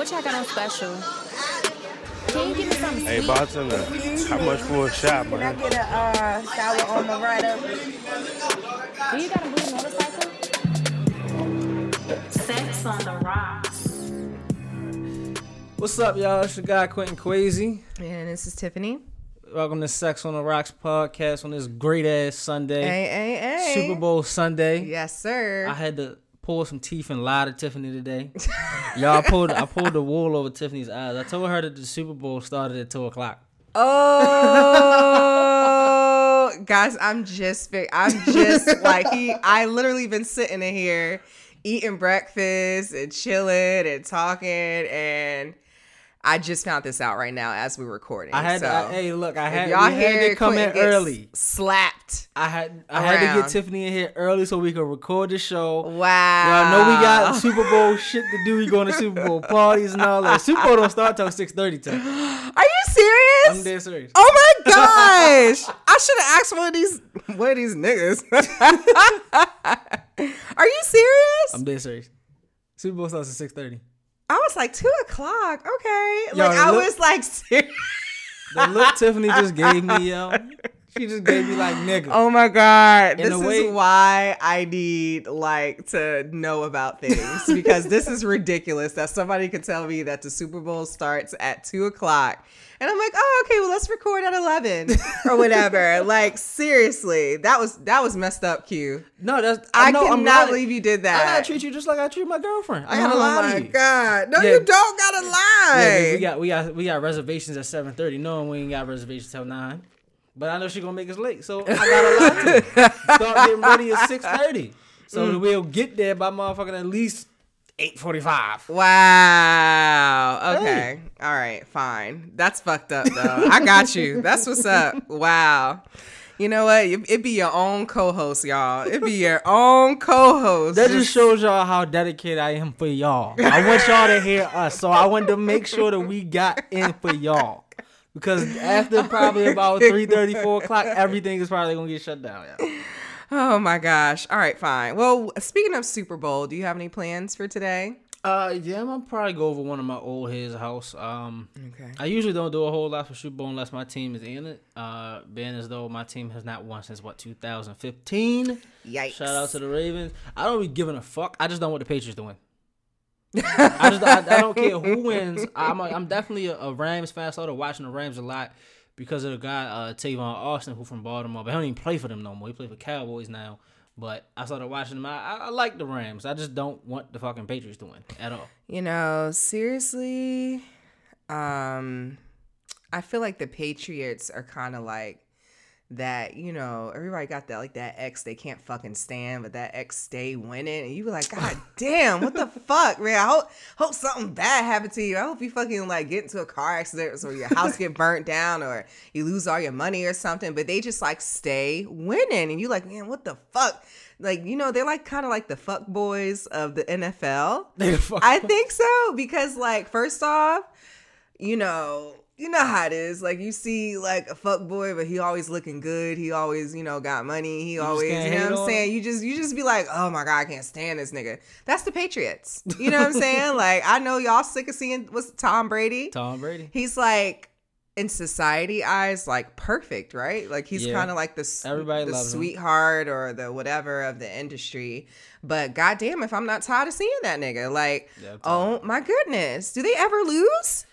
What y'all got on special? Can you give me something Hey, sweet? bartender, how much for a shot, Can I man? get a uh, sour on the right up? Do you got a blue motorcycle? Sex on the rocks. What's up, y'all? It's your guy Quentin Quasey. And this is Tiffany. Welcome to Sex on the Rocks podcast on this great ass Sunday, Hey, hey, hey. Super Bowl Sunday. Yes, sir. I had to pull some teeth and lie to Tiffany today. y'all I pulled I pulled the wool over Tiffany's eyes. I told her that the Super Bowl started at two o'clock. oh, guys, I'm just, I'm just like he. I literally been sitting in here eating breakfast and chilling and talking, and I just found this out right now as we're recording. I had so, to, I- hey look, I had, y'all had to come in early. slapped. I had I had to get Tiffany in here early so we could record the show. Wow. Y'all know we got Super Bowl shit to do. We going to Super Bowl parties and all that. Super Bowl don't start till six thirty. Are you serious? I'm dead serious. Oh my gosh! I should have asked one of these one of these niggas. Are you serious? I'm dead serious. Super Bowl starts at six thirty. I was like two o'clock. Okay, Yo, like I look- was like, serious. The look Tiffany just gave me, yo. She just gave me like nigga. oh my god! In This is way- why I need like to know about things because this is ridiculous that somebody could tell me that the Super Bowl starts at two o'clock. And I'm like, oh, okay, well, let's record at eleven or whatever. like, seriously, that was that was messed up. Q. No, that's I know, I'm cannot not- believe you did that. I gotta treat you just like I treat my girlfriend. I gotta oh lie my to you. god! No, Yeah. you don't gotta lie. Yeah, we got we got we got reservations at seven thirty. Knowing we ain't got reservations till nine, but I know she's gonna make us late, so I gotta lie to her. Start getting ready at six thirty, so Mm. we'll get there by motherfucking at least eight forty five. Wow. Okay. All right. Fine. That's fucked up though. I got you. That's what's up. Wow. You know what? It, it be your own co-host, y'all. It be your own co-host. That just shows y'all how dedicated I am for y'all. I want y'all to hear us, so I wanted to make sure that we got in for y'all. Because after probably about 3 4 o'clock, everything is probably gonna get shut down. Yeah. Oh my gosh. All right. Fine. Well, speaking of Super Bowl, do you have any plans for today? Uh, yeah, I'm gonna probably go over one of my old heads' house. Um, Okay. I usually don't do a whole lot for Super Bowl unless my team is in it. Uh, being as though my team has not won since what 2015. Yikes. Shout out to the Ravens. I don't be giving a fuck. I just don't want the Patriots to win. I just I, I don't care who wins. I'm a, I'm definitely a, a Rams fan. I started watching the Rams a lot because of the guy uh, Tavon Austin, who from Baltimore. But he don't even play for them no more. He play for Cowboys now. But I started watching them. I, I, I like the Rams. I just don't want the fucking Patriots to win at all. You know, seriously, um, I feel like the Patriots are kind of like that. You know, everybody got that like that ex they can't fucking stand, but that ex stay winning, and you be like, God damn, what the fuck, man? I hope hope something bad happened to you. I hope you fucking like get into a car accident or your house get burnt down or you lose all your money or something. But they just like stay winning, and you like, man, what the fuck? Like, you know, they're like kind of like the fuck boys of the NFL. I think so because like first off, you know, you know how it is. Like you see like a fuck boy, but he always looking good. He always, you know, got money. He just always, you know what I'm on saying? You just you just be like, "Oh my god, I can't stand this nigga." That's the Patriots. You know what I'm saying? like I know y'all sick of seeing what's Tom Brady? Tom Brady. He's like in society eyes like perfect, right? Like he's Yeah. kind of like the Everybody the loves him. sweetheart or the whatever of the industry. But goddamn, if I'm not tired of seeing that nigga, like, Yeah, oh my goodness, do they ever lose?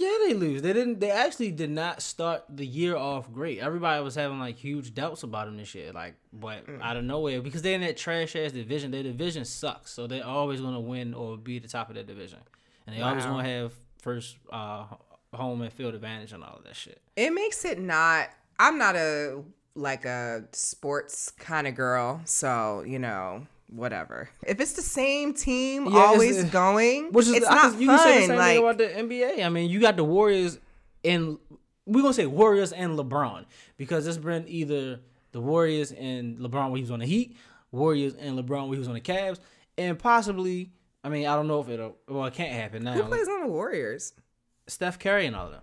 Yeah, they lose. They didn't. They actually did not start the year off great. Everybody was having like huge doubts about them this year. Like, but Mm. out of nowhere, because they're in that trash ass division. Their division sucks, so they're always gonna win or be the top of their division, and they always Wow. gonna have first uh, home and field advantage and all of that shit. It makes it not. I'm not a like a sports kind of girl, so you know. Whatever. If it's the same team Yeah, always going, Which is it's I not can- you can say the fun. same Like, thing about the NBA. I mean, you got the Warriors and we're gonna say Warriors and LeBron because it's been either the Warriors and LeBron when he was on the Heat, Warriors and LeBron when he was on the Cavs, and possibly. I mean, I don't know if it'll. Well, it can't happen now. who plays on the Warriors? Steph Curry and all of them.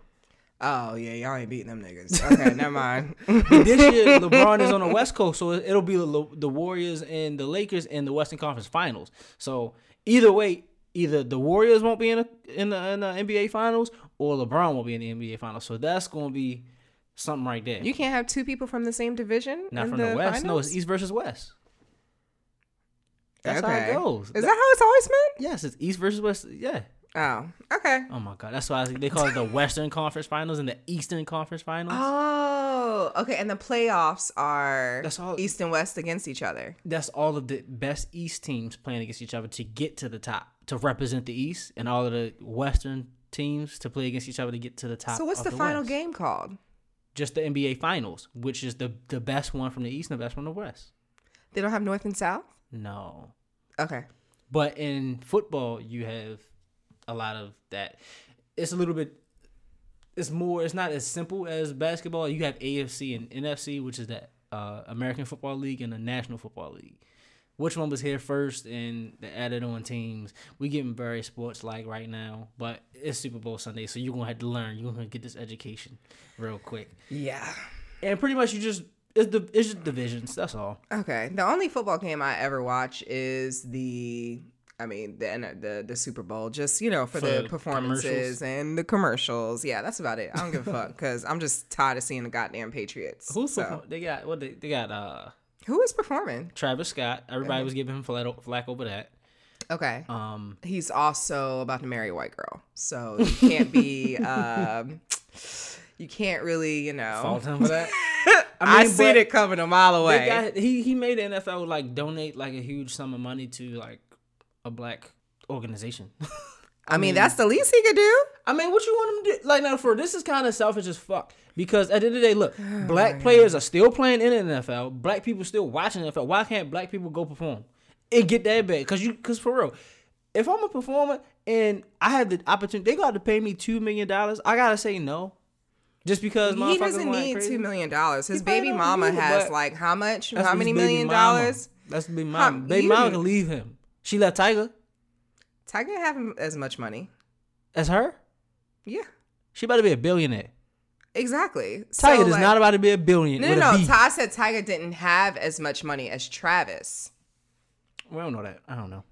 Oh yeah, y'all ain't beating them niggas. Okay, never mind. This year, LeBron is on the West Coast, so it'll be the, the Warriors and the Lakers in the Western Conference Finals. So either way, either the Warriors won't be in the in the, in the NBA Finals or LeBron won't be in the NBA Finals. So that's going to be something right there. You can't have two people from the same division. Not in from the, West. No, finals? it's East versus West. That's how it goes. Is that how it's always been? Yes, it's East versus West. Yeah. Oh, okay. Oh my god, that's why they call it the Western Conference Finals and the Eastern Conference Finals. Oh, okay. And the playoffs are That's all- East and West against each other. That's all of the best East teams playing against each other to get to the top to represent the East, and all of the Western teams to play against each other to get to the top. So what's of the, final West. game called? Just the NBA Finals, which is the the best one from the East and the best from the West. They don't have North and South. No, Okay. but in football you have a lot of that. It's a little bit. It's more. It's not as simple as basketball. You have AFC and NFC, which is the uh, American Football League and the National Football League. Which one was here first and the added on teams? We getting very sports like right now, but it's Super Bowl Sunday, so you're gonna have to learn. You're gonna get this education real quick, Yeah. and pretty much you just it's the it's just divisions. That's all. Okay. The only football game I ever watch is the I mean the the the Super Bowl just, you know, for, For the performances and the commercials. Yeah, that's about it. I don't give a fuck cuz I'm just tired of seeing the goddamn Patriots. Who's so. perform- they got? What they, they got? Uh, Who is performing? Travis Scott. Everybody was giving him flack, flack over that. Okay. Um, He's also about to marry a white girl. So you can't be um you can't really, you know. fault him for that. I, mean, seen but it coming a mile away. got- he he made the NFL like donate like a huge sum of money to like a black organization. I mean, that's the least he could do. I mean, what you want him to do? Like now, for this is kind of selfish as fuck because at the end of the day, look, Oh black players are still playing in the NFL. Black people still watching the NFL. Why can't black people go perform and get that bag? Cause you, cause for real, if I'm a performer and I had the opportunity, they got to pay me two million dollars. I gotta say no, just because He doesn't need crazy. two million dollars. His He baby mama has like how much? How many million mama. dollars? That's the baby How- mama. Baby you- mama can leave him. She left Tyga. Tyga didn't have as much money. As her, Yeah, she about to be a billionaire. exactly. Tyga so, is like- not about to be a billionaire. No, no, no. Ty said Tyga didn't have as much money as Travis. we don't know that. I don't know.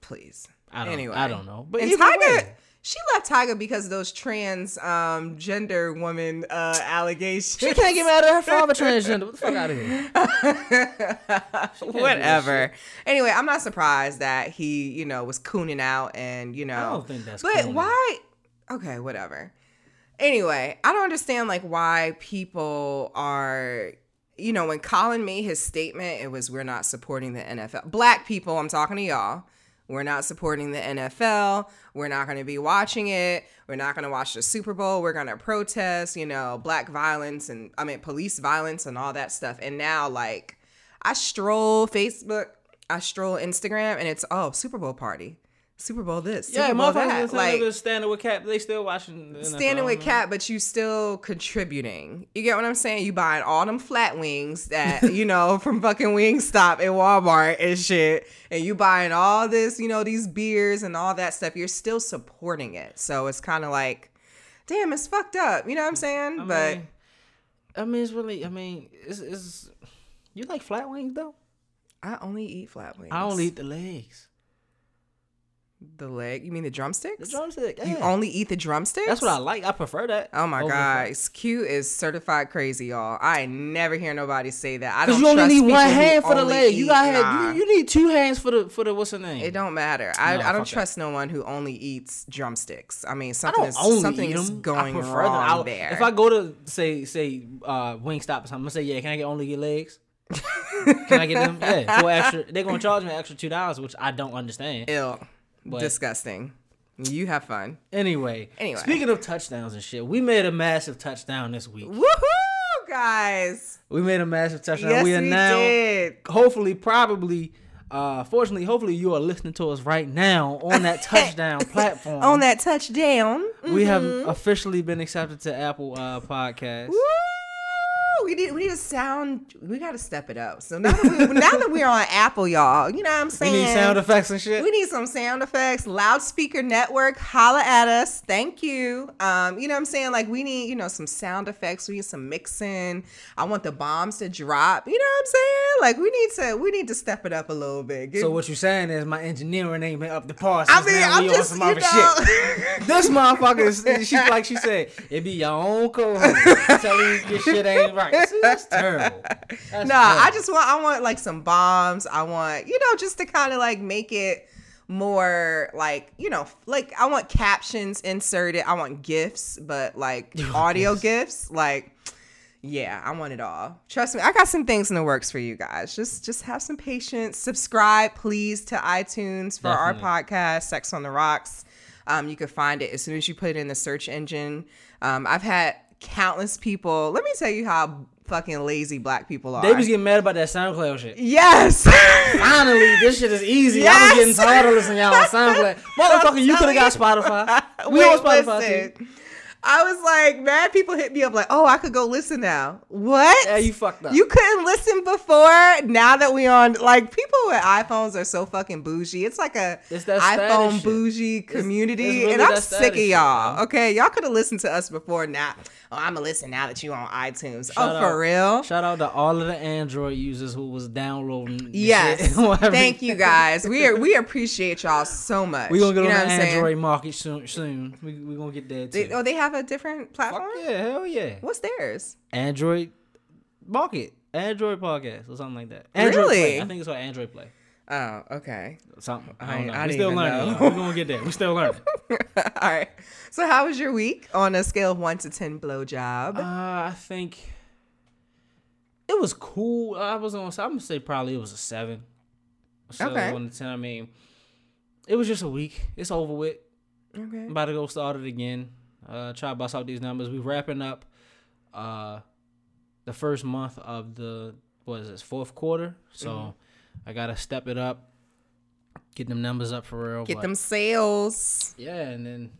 Please. I don't. Anyway, I don't know. But and Tyga, way. She left Tyga because of those trans um, gender woman uh, allegations. She can't get mad at her father transgender. What the fuck out of here? Whatever. Anyway, I'm not surprised that he, you know, was cooning out and, you know. I don't think that's But cooning. why? Okay, whatever. Anyway, I don't understand like why people are you know, when Colin made his statement, it was we're not supporting the NFL. Black people, I'm talking to y'all. We're not supporting the NFL. We're not going to be watching it. We're not going to watch the Super Bowl. We're going to protest, you know, black violence and I mean police violence and all that stuff. And now like I stroll Facebook, I stroll Instagram and it's oh, Super Bowl party. Super Bowl this, Super Yeah, Bowl motherfuckers that. Like standing with Kap. They still watching. The standing with. Cat, but you still contributing. You get what I'm saying? You buying all them flat wings that you know from fucking Wingstop at Walmart and shit, and you buying all this, you know, these beers and all that stuff. You're still supporting it, so it's kind of like, damn, it's fucked up. You know what I'm saying? I but mean, I mean, it's really. I mean, it's, it's you like flat wings though. I only eat flat wings. I only eat the legs. The leg. You mean the drumsticks? The drumstick. You only eat the drumsticks? That's what I like. I prefer that. Oh my god, Q is certified crazy, y'all. I never hear nobody say that. I don't you only trust need one hand for the leg. You eat- got have nah. you, you need two hands for the for the what's the name? It don't matter. I, No, I don't fuck that. trust no one who only eats drumsticks. I mean, something don't is something is. I going wrong there. If I go to say say uh Wingstop or something, I'm gonna say yeah. Can I get only get legs? can I get them? Yeah, for extra. They're gonna charge me an extra two dollars, which I don't understand. Ill, But- disgusting. You have fun. Anyway, Anyway. speaking of touchdowns and shit, we made a massive touchdown this week. Woohoo, guys! We made a massive touchdown. Yes, we we, are now did. hopefully probably uh fortunately hopefully you are listening to us right now on that touchdown platform. On that touchdown. we have Mm-hmm. officially been accepted to Apple uh podcast. Woo! We need we need a sound. We got to step it up. So now that we now that we're on Apple, y'all, you know what I'm saying. We need sound effects and shit. We need some sound effects. Loudspeaker network, holla at us. Thank you. Um, you know what I'm saying? Like we need, you know, some sound effects. We need some mixing. I want the bombs to drop. You know what I'm saying? Like we need to we need to step it up a little bit. Give- so what you're saying is my engineering ain't been up to par. I mean, I'm just on you some know. shit. This motherfucker is she like she said, it be your own co-host telling you your shit ain't right. See, that's terrible. That's Nah, I just want I want like some bombs. I want you know just to kind of like make it more like you know like I want captions inserted. I want gifts, but like audio gifts. Like yeah, I want it all. Trust me, I got some things in the works for you guys. Just just have some patience. Subscribe, please, to iTunes for our podcast, Sex on the Rocks. Um, you can find it as soon as you put it in the search engine. Um, I've had countless people. Let me tell you how fucking lazy black people are. They was getting mad about that SoundCloud shit. Yes. Finally, this shit is easy. I Yes. was getting tired of listening to y'all on SoundCloud. Motherfucker, you could have got Spotify. We Wait, on Spotify listen. too. I was like, mad people hit me up like, oh, I could go listen now. What? Yeah, you fucked up. You couldn't listen before. Now that we on, like, people with iPhones are so fucking bougie. It's like a It's iPhone shit. bougie community, it's really and I'm sick of y'all. bro. okay, y'all could have listened to us before. Now, oh, I'm gonna listen now that you on iTunes. Oh, shout oh, for out- real? Shout out to all of the Android users who was downloading. Yes. shit and whatever. Thank you guys. We are, we appreciate y'all so much. We gonna get You on the I'm saying? Android market soon. Soon we we gonna get there too. They, oh, they have a different platform. Fuck yeah, hell yeah. What's theirs? Android market, Android podcast or something like that. Android Really? Play. I think it's called Android Play. Oh, okay. Something. I I- don't know. I we didn't still learning. know. y'all. We gonna get there. We still learning. All right. So, how was your week on a scale of one to ten blowjob? Uh, I think it was cool. I was on. I'm gonna say probably it was a seven. So Okay. One to ten. I mean, it was just a week. It's over with. okay. I'm about to go start it again. Uh, try to bust out these numbers. We're wrapping up uh the first month of the what is this fourth quarter. So Mm-hmm. I gotta step it up, get them numbers up for real. Get but- them sales. yeah, and then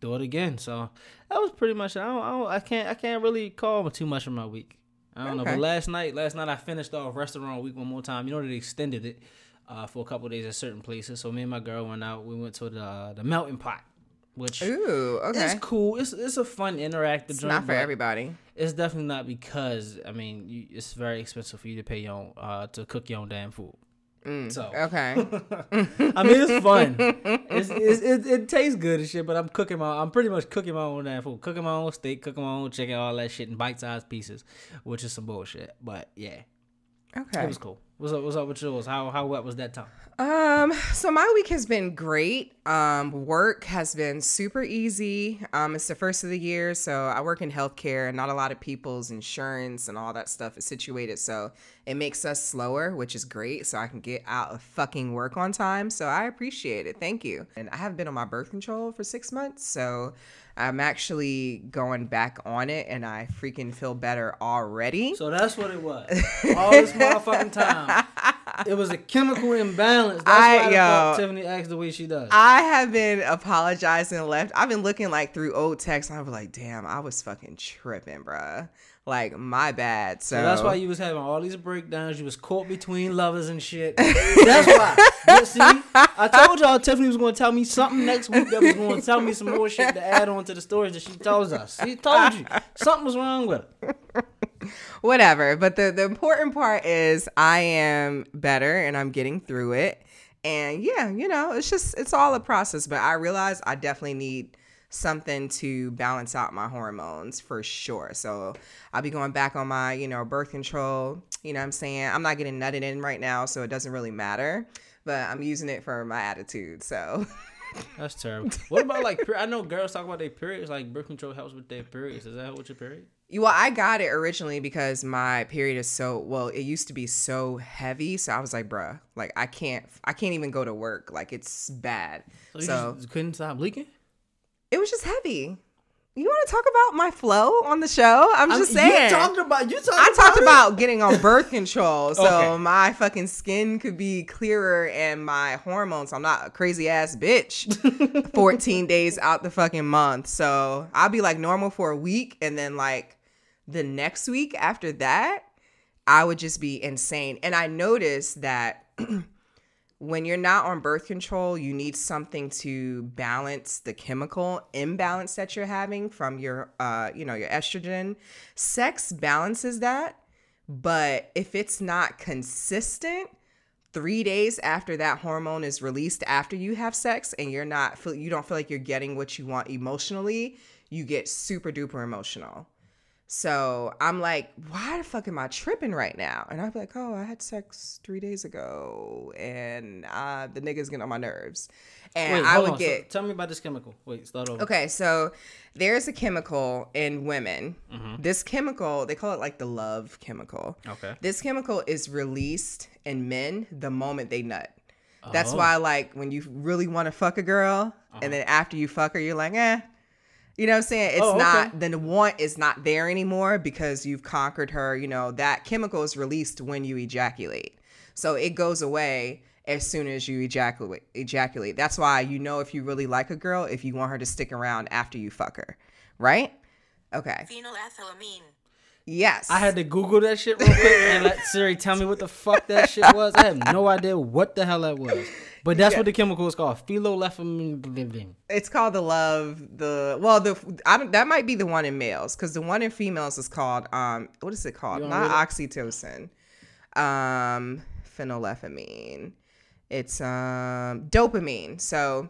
do it again. So that was pretty much. I don't. I, don't, I can't. I can't really call too much of my week. I don't know. But last night, last night I finished off restaurant week one more time. You know they extended it uh, for a couple of days at certain places. So me and my girl went out. We went to the the melting pot, which Ooh, okay. is cool. It's it's a fun interactive. It's joint, not for everybody. It's definitely not because I mean you, it's very expensive for you to pay your own uh, to cook your own damn food. so Okay. I mean, it's fun. It's, it's, it, it tastes good and shit, but I'm cooking my. I'm pretty much cooking my own damn food, cooking my own steak, cooking my own chicken, all that shit in bite-sized pieces, which is some bullshit. But yeah, Okay. it was cool. What's up? What's up with yours? How how wet was that time? Um, so my week has been great. Um, work has been super easy. Um, it's the first of the year, so I work in healthcare, and not a lot of people's insurance and all that stuff is situated. So it makes us slower, which is great. So I can get out of fucking work on time. So I appreciate it. Thank you. And I have been on my birth control for six months, so I'm actually going back on it, and I freaking feel better already. So that's what it was. All this motherfucking time, it was a chemical imbalance. That's I- why yo. Tiffany acts the way she does. I have been apologizing and left. I've been looking like through old texts. I was like, damn, I was fucking tripping, bruh. Like, my bad. So, So that's why you was having all these breakdowns. You was caught between lovers and shit. That's why. But see, I told y'all Tiffany was going to tell me something next week that was going to tell me some more shit to add on to the stories that she tells us. She told you something was wrong with her. whatever. But the, the important part is I am better and I'm getting through it. And yeah, you know, it's just, it's all a process. But I realize I definitely need something to balance out my hormones for sure. So I'll be going back on my, you know, birth control. You know what I'm saying? I'm not getting nutted in right now, so it doesn't really matter. But I'm using it for my attitude. So That's terrible. What about like? I know girls talk about their periods. Like birth control helps with their periods. Does that help with your period? Well, I got it originally because my period is so well. It used to be so heavy, so I was like, "Bruh, like I can't, I can't even go to work. Like it's bad." So you So just couldn't stop leaking. It was just heavy. You want to talk about my flow on the show? I'm just I mean, saying. You talked about you talked. I talked it. about getting on birth control so Okay. my fucking skin could be clearer and my hormones. I'm not a crazy ass bitch. 14 days out the fucking month. So I'll be like normal for a week and then like the next week after that, I would just be insane. And I noticed that when you're not on birth control, you need something to balance the chemical imbalance that you're having from your uh, you know, your estrogen. Sex balances that, but if it's not consistent, three days after that hormone is released after you have sex and you're not you don't feel like you're getting what you want emotionally you get super duper emotional so i'm like why the fuck am i tripping right now and I'm like oh i had sex three days ago and uh, the nigga's getting on my nerves and Wait, i would on. So get tell me about this chemical. Wait, start over. Okay, so there's a chemical in women. This chemical, they call it like the love chemical. Okay. This chemical is released in men the moment they nut. That's Oh. why, like, when you really want to fuck a girl, and then after you fuck her, you're like, eh. You know what I'm saying? It's Oh, okay. not, then the want is not there anymore because you've conquered her. You know, that chemical is released when you ejaculate. So it goes away as soon as you ejaculate. Ejaculate. That's why you know if you really like a girl, if you want her to stick around after you fuck her, right? Okay. Phenylethylamine. Yes. I had to Google that shit real quick and let Siri tell me what the fuck that shit was. I have no idea what the hell that was. But that's what the chemical is called. Phenylethylamine. It's called the love. The well, the I don't. That might be the one in males because the one in females is called um. What is it called? Not oxytocin. Um, phenylethylamine. It's um dopamine. So,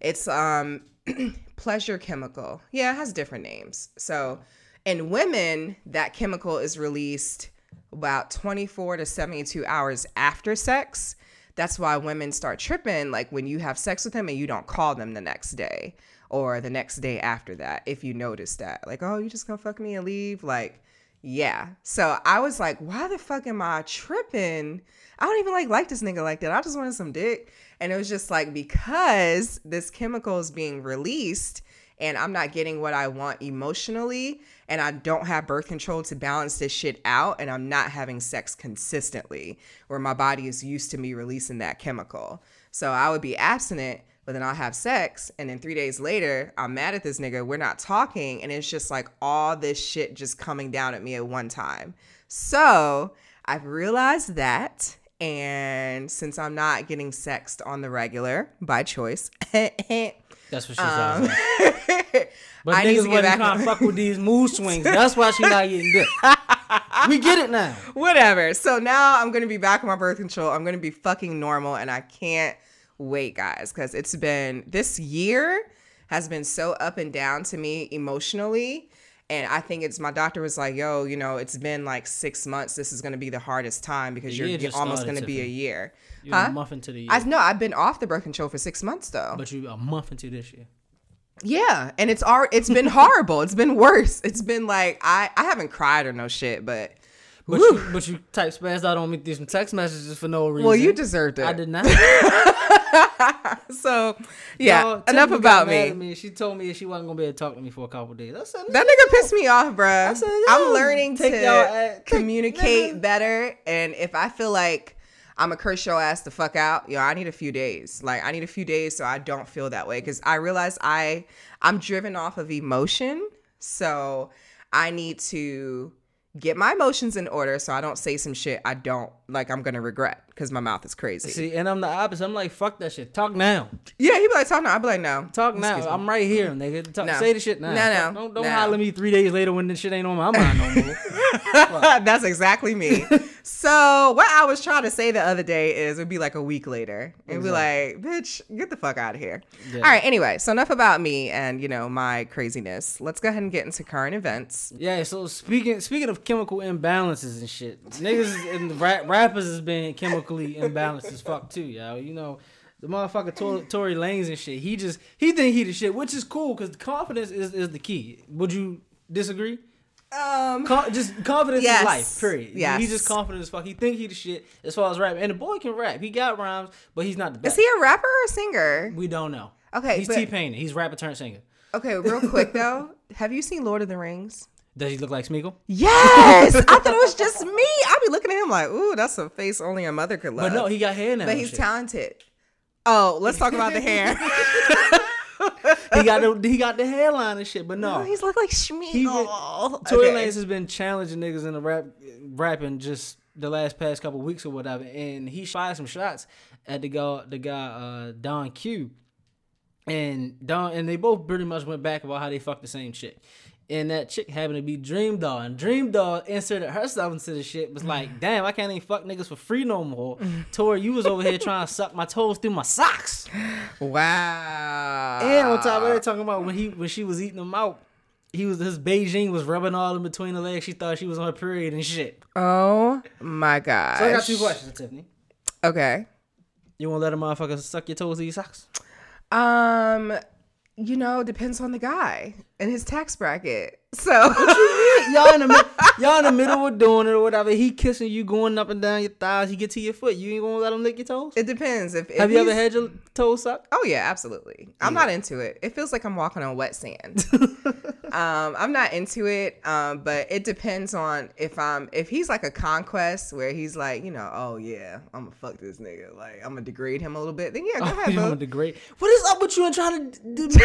it's um pleasure chemical. Yeah, it has different names. So, in women, that chemical is released about 24 to 72 hours after sex. That's why women start tripping like when you have sex with them and you don't call them the next day or the next day after that if you notice that. Like, "Oh, you just to fuck me and leave?" Like, yeah. So, I was like, "Why the fuck am I tripping? I don't even like like this nigga like that. I just wanted some dick." And it was just like because this chemical is being released and I'm not getting what I want emotionally, and I don't have birth control to balance this shit out, and I'm not having sex consistently, where my body is used to me releasing that chemical. So I would be abstinent, but then I'll have sex, and then three days later, I'm mad at this nigga. We're not talking, and it's just like all this shit just coming down at me at one time. So I've realized that. And since I'm not getting sexed on the regular by choice, That's what she Um, said. But I niggas to wasn't trying to fuck with these mood swings. That's why she not getting dick. we get it now. whatever. So now I'm gonna be back on my birth control. I'm gonna be fucking normal, and I can't wait, guys, because it's been this year has been so up and down to me emotionally. And I think it's my doctor was like, yo, you know, it's been like six months. This is gonna be the hardest time because you're just almost gonna be a year. You're Huh? a month into the year. I know I've been off the birth control for six months though. but you're a month into this year. Yeah, and it's all it's been horrible. It's been worse. It's been like I I haven't cried or no shit, but But you, but you type spazzed out on me through some text messages for no reason. well, you deserved it. I did not. so yeah, No, enough about me. me. She told me she wasn't gonna be able to talk to me for a couple days. Said, That nigga pissed me off, bruh. I I'm learning take to take- communicate better, and if I feel like I'm a curse your ass the fuck out, yo, I need a few days. Like I need a few days so I don't feel that way because I realize I I'm driven off of emotion, so I need to get my emotions in order so I don't say some shit I don't like I'm gonna regret because my mouth is crazy. See, and I'm the opposite. I'm like, fuck that shit. Talk now. yeah, he be like, talk now. I be like, no. Talk now. Me. I'm right here, nigga. Talk, No. Say the shit now. No, no, Don't don't no. holler at me three days later when this shit ain't on my mind no more. That's exactly me. so what I was trying to say the other day is it'd be like a week later. It'd be like, bitch, get the fuck out of here. Yeah. All right, anyway, so enough about me and you know my craziness. Let's go ahead and get into current events. Yeah, so speaking speaking of chemical imbalances and shit, niggas and the rap, rappers has been chemically imbalanced as fuck too, yo. You know, the motherfucker Tor- Tory Lanez and shit. He just he think he the shit, which is cool because confidence is, is the key. Would you disagree? Um Con- just confidence Yes. in life, period. Yeah, He's just confident as fuck. He think he the shit as far as rap, and the boy can rap. He got rhymes, but he's not the best. is he a rapper or a singer? we don't know. Okay, he's but- T-Pain. He's rapper turned singer. Okay, real quick though. Have you seen Lord of the Rings? Does he look like Smeagol? Yes! I thought it was just me. I'd be looking at him like, ooh, that's a face only a mother could love. But no, he got hair now. but he's shit. talented. Oh, let's talk about the hair. He got the he got the hairline and shit. But no, he's look like been- Tory Okay. Lanez has been challenging niggas in the rap rapping just the last past couple weeks or whatever, and he fired some shots at the guy the guy uh, Don Q, and Don and they both pretty much went back about how they fucked the same chick. And that chick happened to be DreamDoll, and DreamDoll inserted herself into the shit. Was like, damn, I can't even fuck niggas for free no more. Tory, you was over here trying to suck my toes through my socks. Wow. And on top of that, talking about when he when she was eating them out, he was his Beijing was rubbing all in between the legs. She thought she was on her period and shit. Oh my god. So I got two questions, Tiffany. Okay. You want to let a motherfucker suck your toes through your socks? Um, you know, depends on the guy and his tax bracket. So y'all in the y'all in the middle of doing it or whatever. He kissing you, going up and down your thighs. He get to your foot. You ain't gonna let him lick your toes? it depends. If, if Have you ever had your toes sucked? Oh yeah, absolutely. I'm not into it. It feels like I'm walking on wet sand. um, I'm not into it. Um, but it depends on if I'm if he's like a conquest where he's like, you know, oh yeah, I'm gonna fuck this nigga. Like I'm gonna degrade him a little bit. Then yeah, go ahead, you boo. want to degrade? What is up with you and trying to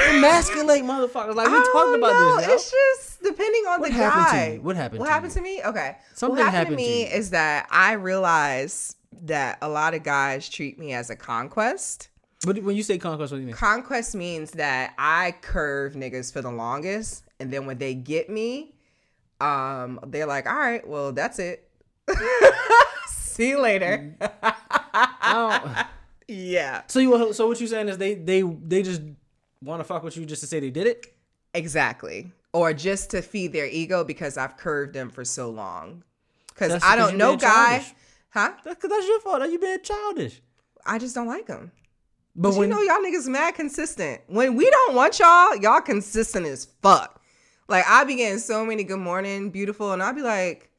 emasculate motherfuckers? Like we talked about know. this. yo. It's just depending on What the happened to guy. What happened What to happened to me? Okay. Something what happened, happened to to me you. is that I realize that a lot of guys treat me as a conquest. But when you say conquest, what do you mean? Conquest means that I curve niggas for the longest, and then when they get me, um, they're like, "All right, well, that's it. See you later." Don't- yeah, So you so what you saying is they they they just want to fuck with you just to say they did it? Exactly. Or just to feed their ego because I've curved them for so long. Because I don't know guy, childish. huh? That's because that's your fault. That you being childish. I just don't like them. But when you know y'all niggas mad consistent. When we don't want y'all, y'all consistent as fuck. Like I be getting so many good morning, beautiful, and I'll be like,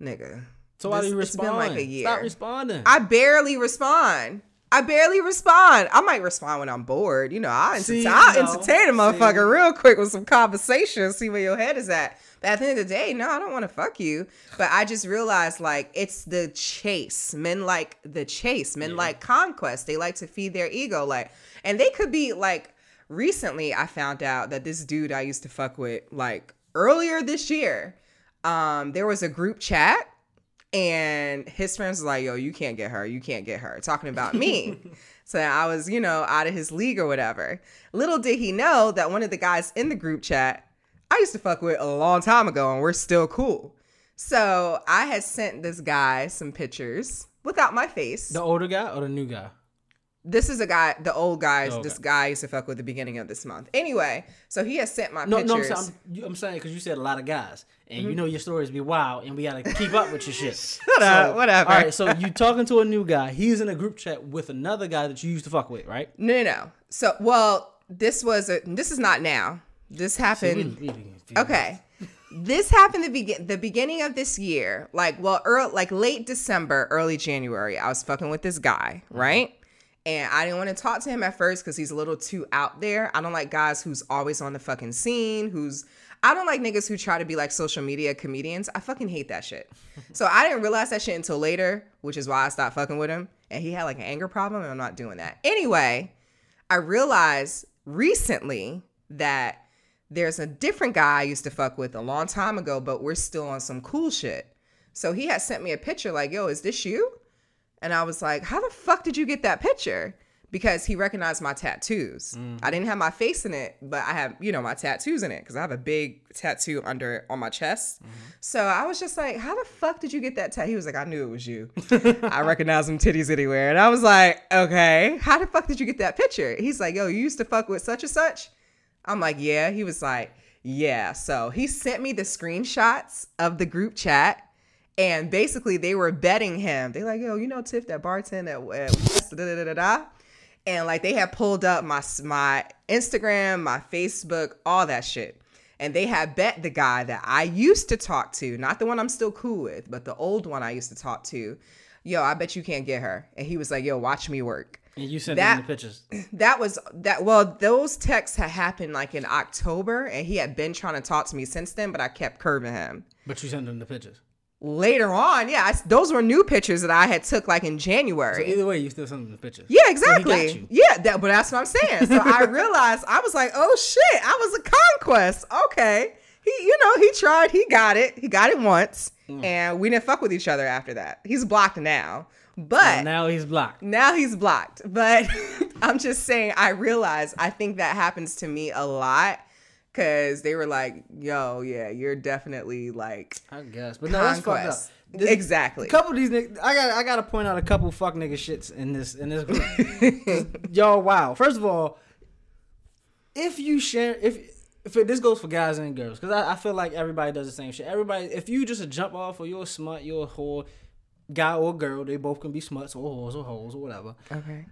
nigga. so why do you it's respond? been like a year. Stop responding. I barely respond. I barely respond. I might respond when I'm bored. You know, I entertain, I no. entertain a motherfucker See. real quick with some conversation, see where your head is at. But at the end of the day, no, I don't want to fuck you. But I just realized like it's the chase. Men like the chase. Men like conquest. They like to feed their ego. Like, and they could be like recently I found out that this dude I used to fuck with, like earlier this year, um, there was a group chat and his friends was like, yo, you can't get her. You can't get her. Talking about me. so I was, you know, out of his league or whatever. Little did he know that one of the guys in the group chat I used to fuck with a long time ago and we're still cool. So I had sent this guy some pictures without my face. the older guy or the new guy? This is a guy, the old guy, Oh, okay. this guy I used to fuck with the beginning of this month. Anyway, so he has sent my No, no, I'm pictures. I'm, I'm saying because you said a lot of guys, and Mm-hmm. you know your stories be wild, and we gotta keep up with your shit. Shut up, whatever. All right, so you talking to a new guy. He's in a group chat with another guy that you used to fuck with, right? No, no, no. So, well, this was a. This is not now. This happened. We- Okay. This happened the begin the beginning of this year, like well, early, like late December, early January. I was fucking with this guy, right? And I didn't want to talk to him at first because he's a little too out there. I don't like guys who's always on the fucking scene, who's I don't like niggas who try to be like social media comedians. I fucking hate that shit. so I didn't realize that shit until later, which is why I stopped fucking with him. And he had like an anger problem, and I'm not doing that. Anyway, I realized recently that there's a different guy I used to fuck with a long time ago, but we're still on some cool shit. So he had sent me a picture like, yo, is this you? And I was like, how the fuck did you get that picture? Because he recognized my tattoos. Mm. I didn't have my face in it, but I have, you know, my tattoos in it because I have a big tattoo under on my chest. Mm-hmm. So I was just like, how the fuck did you get that tattoo? He was like, I knew it was you. I recognize them titties anywhere. And I was like, okay, how the fuck did you get that picture? He's like, yo, you used to fuck with such and such? I'm like, yeah. He was like, yeah. So he sent me the screenshots of the group chat. And basically, they were betting him. They like, yo, you know, Tiff, that bartender at West, da, da, da, da, da. And like, they had pulled up my my Instagram, my Facebook, all that shit. And they had bet the guy that I used to talk to, not the one I'm still cool with, but the old one I used to talk to. Yo, I bet you can't get her. And he was like, yo, watch me work And you sent That- him the pictures. that was that well those texts had happened like in october and he had been trying to talk to me since then but i kept curving him But you sent him the pictures. Later on, yeah, I, those were new pictures that I had took like in January. So either way, you still sending the pictures. yeah, So exactly. you. yeah, that, but that's what I'm saying. So I realized I was like, oh shit, I was a conquest. Okay, he, you know, he tried, he got it, he got it once, Mm. and we didn't fuck with each other after that. He's blocked now, but And now he's blocked. now he's blocked. But I'm just saying, I realize I think that happens to me a lot because they were like, yo, yeah, you're definitely like I guess, but no, that's fucked up. conquest. This- exactly. A couple of these niggas, I got I got to point out a couple fuck nigga shits in this in this group. Y'all, wow. First of all, if you share if if it, this goes for guys and girls, because I, I feel like everybody does the same shit. Everybody, if you just a jump off or you're a smut, you're a whore, guy or girl, they both can be smuts or whores or hoes or whatever. Okay.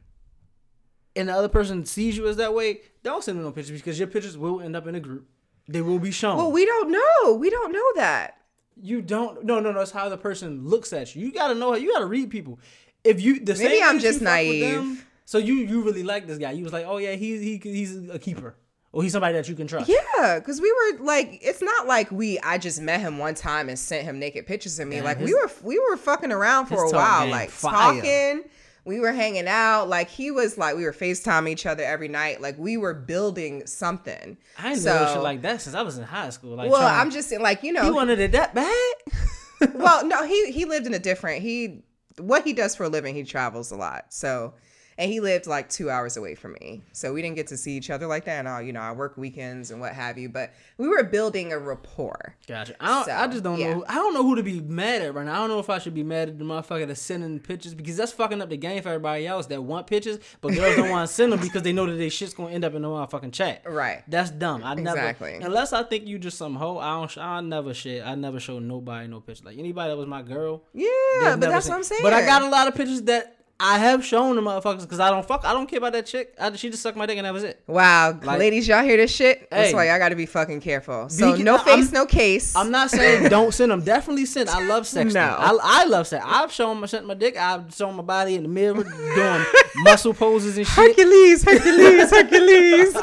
And the other person sees you as that way, don't send them no pictures because your pictures will end up in a group. They will be shown. Well, we don't know. We don't know that. You don't. No, no, no. It's how the person looks at you. You gotta know. how You gotta read people. If you the Maybe same I'm way that you just with them, naive. so you you really like this guy. You was like, oh yeah, he's he he's a keeper, or he's somebody that you can trust. Yeah, because we were like, it's not like we. I just met him one time and sent him naked pictures of me. Like we were, we were fucking around for a while, like fire. talking. We were hanging out. Like he was like, we were Facetime each other every night. Like we were building something. I ain't so, know shit like that since I was in high school. Like, Well, I'm just saying, like you know, he wanted it that bad. well, no, he he lived in a different. He what he does for a living, he travels a lot. So, and he lived like two hours away from me, so we didn't get to see each other like that. And all, you know, I work weekends and what have you. But we were building a rapport. Gotcha. I don't, I just don't yeah. know. I don't know who to be mad at right now. I don't know if I should be mad at the motherfucker that's sending pictures because that's fucking up the game for everybody else that want pictures, but girls don't want to send them because they know that their shit's gonna end up in the motherfucking chat. Right. That's dumb. I never Exactly. unless I think you just some hoe. I don't. I never shit. I never show nobody no picture. Like anybody that was my girl. Yeah, but that's seen- what I'm saying. But I got a lot of pictures that. I have shown the motherfuckers because I don't fuck. I don't care about that chick. I, she just sucked my dick and that was it. Wow, Like- ladies, y'all hear this shit? That's why y'all got to be fucking careful. So Be- no I'm- face, no case. I'm not saying don't send them. Definitely send. I love sexting. No. I, I love sex. I've shown my sent my dick. I've shown my body in the mirror doing muscle poses and shit. Hercules, Hercules, Hercules.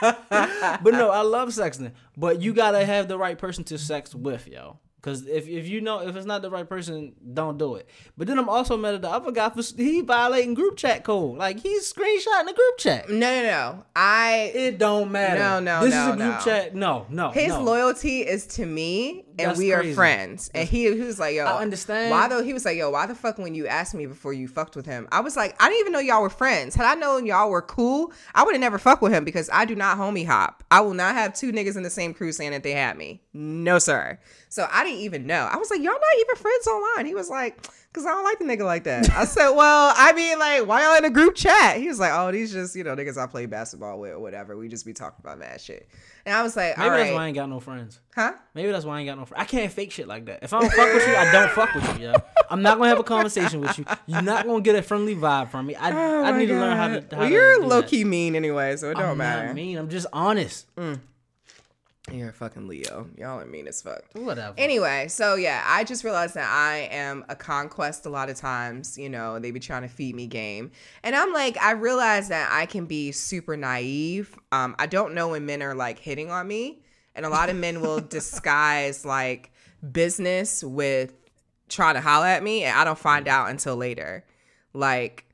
But no, I love sexting. But you gotta have the right person to sex with, yo. Cause if, if you know if it's not the right person, don't do it. But then I'm also mad at the other guy for he violating group chat code. Like he's screenshotting the group chat. No, no, no. I It don't matter. No, no, This no, is a group no. chat. No, no. his no. loyalty is to me, and That's we crazy. are friends. And he, he was like, "Yo, I understand. Why though? He was like, "Yo, why the fuck when you asked me before you fucked with him?" I was like, "I didn't even know y'all were friends. Had I known y'all were cool, I would have never fucked with him because I do not homie hop. I will not have two niggas in the same crew saying that they had me. No, sir. So I didn't even know. I was like, y'all not even friends online. He was like, because I don't like the nigga like that. I said, well, I mean, like, why y'all in a group chat? He was like, oh, these just, you know, niggas I play basketball with or whatever. We just be talking about mad shit. And I was like, Maybe that's why I ain't got no friends. Huh? Maybe that's why I ain't got no friends. I can't fake shit like that. If I don't fuck with you, I don't fuck with you, yeah. I'm not gonna have a conversation with you. You're not gonna get a friendly vibe from me. I, Oh I need to learn how to. How well, you're low that. key mean anyway, so it don't I'm matter. not mean. I'm just honest. Mm. You're a fucking Leo. Y'all are mean as fuck. Whatever. Anyway, so yeah, I just realized that I am a conquest a lot of times. You know, they be trying to feed me game. And I'm like, I realize that I can be super naive. Um, I don't know when men are like hitting on me. And a lot of men will disguise like business with trying to holler at me. And I don't find out until later. Like,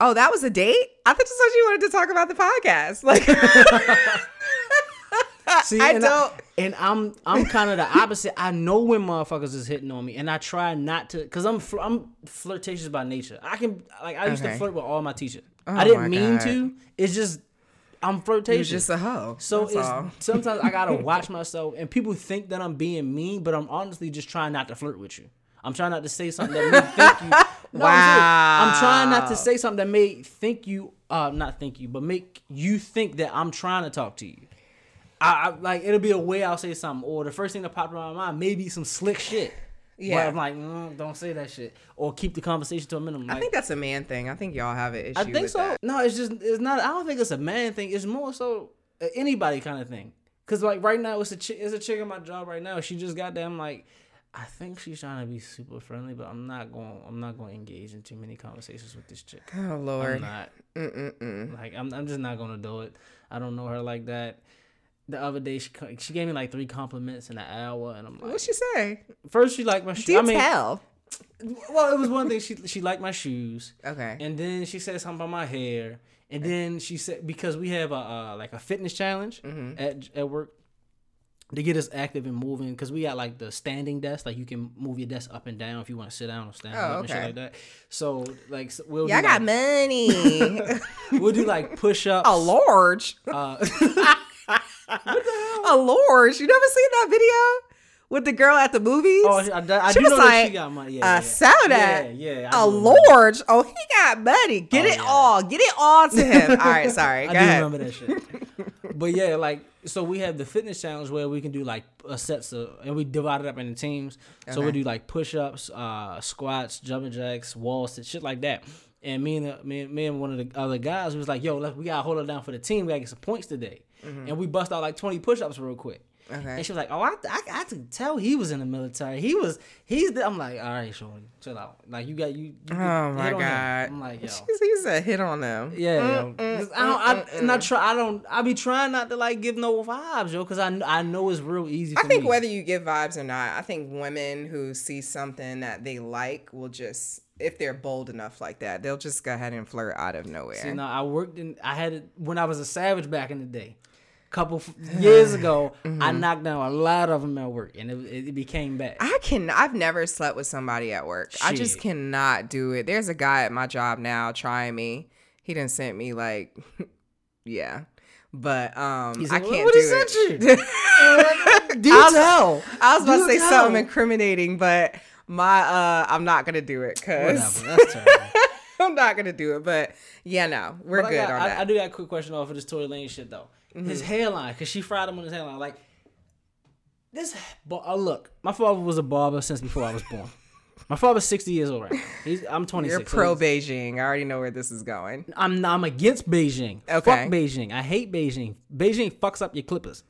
oh, that was a date? I thought you said you wanted to talk about the podcast. Like, See, I and don't- and I'm I'm kind of the opposite. I know when motherfuckers is hitting on me, and I try not to, cause I'm fl- I'm flirtatious by nature. I can like I used Okay. to flirt with all my teachers. Oh I didn't mean God. to. It's just I'm flirtatious. you're just a hoe. So That's it's all. sometimes I gotta watch myself, and people think that I'm being mean, but I'm honestly just trying not to flirt with you. I'm trying not to say something that may think you. No, I'm. I'm trying not to say something that may think you, uh, not think you, but make you think that I'm trying to talk to you. I, I like it'll be a way I'll say something, or the first thing that popped in my mind may be some slick shit. Yeah, Yeah. I'm like, mm, don't say that shit, or keep the conversation to a minimum. I think that's a man thing. I think y'all have an issue. I think so. that. No, it's just it's not. I don't think it's a man thing. It's more so anybody kind of thing. Cause like right now, it's a chick. It's a chick in my job right now. She just got them like. I think she's trying to be super friendly, but I'm not going. I'm not going to engage in too many conversations with this chick. Oh I'm Lord. not. Mm-mm-mm. Like I'm. I'm just not going to do it. I don't know her like that. The other day she she gave me like three compliments in an hour, and I'm like, What'd she say? first she liked my shoes. I mean, tell. well, it was one thing she she liked my shoes, Okay. and then she said something about my hair, and then she said because we have a uh, like a fitness challenge Mm-hmm. at at work to get us active and moving because we got like the standing desk, like you can move your desk up and down if you want to sit down or stand Oh, up and shit okay. like that. So like so we'll Y'all do, got like, money. we'll do like push ups. a large. Uh, A large. You never seen that video with the girl at the movies? oh, I, I, I She do was know that like, she got money. Yeah, uh, yeah. sound yeah, yeah. I a do Oh, he got money. Get Oh, it yeah. all. Get it all to him. All right, sorry. I Go do ahead. remember that shit. but yeah, like so we have the fitness challenge where we can do like a sets of and we divide it up into teams. So we do like push ups, uh, squats, jumping jacks, wall sits, shit like that. And me and the, me, and- me and one of the other guys was like, "Yo, let's, we gotta hold it down for the team. We gotta get some points today." And we bust out like twenty push ups real quick. Mm-hmm. Okay. And she was like, "Oh, I, I, I could tell he was in the military. He was, he's." The, I'm like, "All right, shorty, chill out. Like you got you." you Oh my on him." god. I'm like, "Yo." She's, he said hit on them. Yeah. Mm, 'Cause I don't. I, not try. I don't. I be trying not to like give no vibes, yo, because I I know it's real easy. For I think me. whether you give vibes or not, I think women who see something that they like will just, if they're bold enough like that, they'll just go ahead and flirt out of nowhere. See, now I worked in. I had it when I was a savage back in the day. Couple f- years ago, I Mm-hmm. knocked down a lot of them at work, and it, it became bad. I can. I've never slept with somebody at work. I just cannot do it. There's a guy at my job now trying me. He didn't send me like, yeah, but um, He I can't "What he do it. Do I was- tell. I was about to say tell. something incriminating, but my uh, I'm not gonna do it because Whatever. That's terrible. I'm not gonna do it. But yeah, no, we're But good got- on I, that. I do got a quick question off of this Tory Lanez shit though. Mm-hmm. His hairline, cause she fried him on his hairline. Like this. But uh, look, my father was a barber since before I was born. My father's sixty years old right now. He's, I'm twenty You're six. pro Beijing. I already know where this is going. I'm I'm against Beijing. Okay. Fuck Beijing. I hate Beijing. Beijing fucks up your clippers.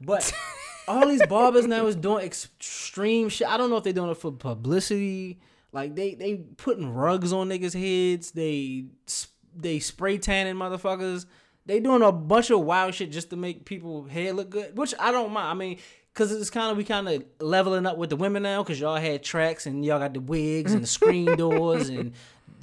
But all these barbers now is doing extreme shit. I don't know if they're doing it for publicity. Like they they putting rugs on niggas' heads. They they spray tanning motherfuckers. They doing a bunch of wild shit just to make people hair look good, which I don't mind. I mean, cause it's kind of we kind of leveling up with the women now, cause y'all had tracks and y'all got the wigs and the screen doors and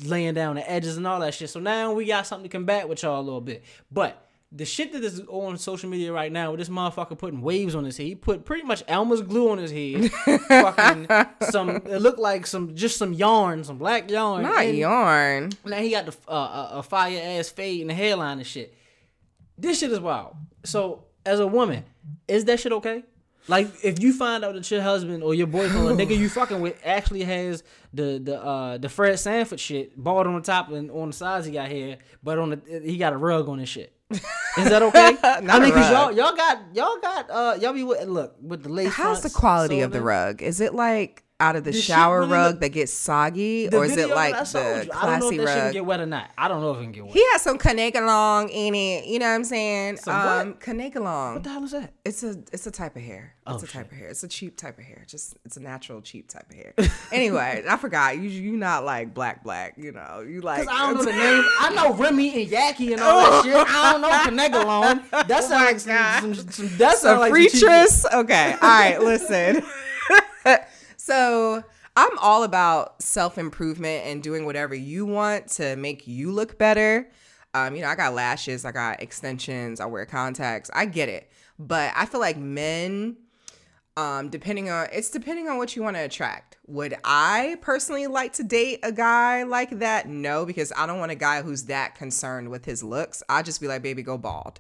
laying down the edges and all that shit. So now we got something to combat with y'all a little bit. But the shit that is on social media right now, with this motherfucker putting waves on his head, he put pretty much Elmer's glue on his head. fucking some, it looked like some just some yarn, some black yarn. Not and yarn. Now he got the uh, uh, a fire ass fade in the hairline and shit. This shit is wild. So as a woman, is that shit okay? Like if you find out that your husband or your boyfriend or nigga you fucking with actually has the the uh the Fred Sanford shit bald on the top and on the sides he got hair, but on the he got a rug on his shit. Is that okay? Not I mean, cause y'all y'all got y'all got uh y'all be with look with the lace. How's the quality so of the rug? Is it like out of the, shit shower really rug look- that gets soggy, or is it like that I showed the you, I don't know classy if that shit can rug? get wet or not. I don't know if it can get wet. He has some Kanekalon in it. You know what I'm saying? Some what? um, Kanekalon. what the hell is that? It's a it's a type of hair. It's Oh, a type shit. of hair. It's a cheap type of hair. Just it's a natural cheap type of hair. anyway, I forgot. You you not like black black. You know you like. Cause I don't know the name. I know Remy and Yaki and all that shit. I don't know Kanekalon. That sounds like some, some, some, that a sounds like some cheap- freetress. Okay. All right. Listen. So I'm all about self improvement and doing whatever you want to make you look better. Um, you know, I got lashes, I got extensions, I wear contacts. I get it, but I feel like men. Um, depending on it's depending on what you want to attract. Would I personally like to date a guy like that? No, because I don't want a guy who's that concerned with his looks. I'd just be like, baby, go bald.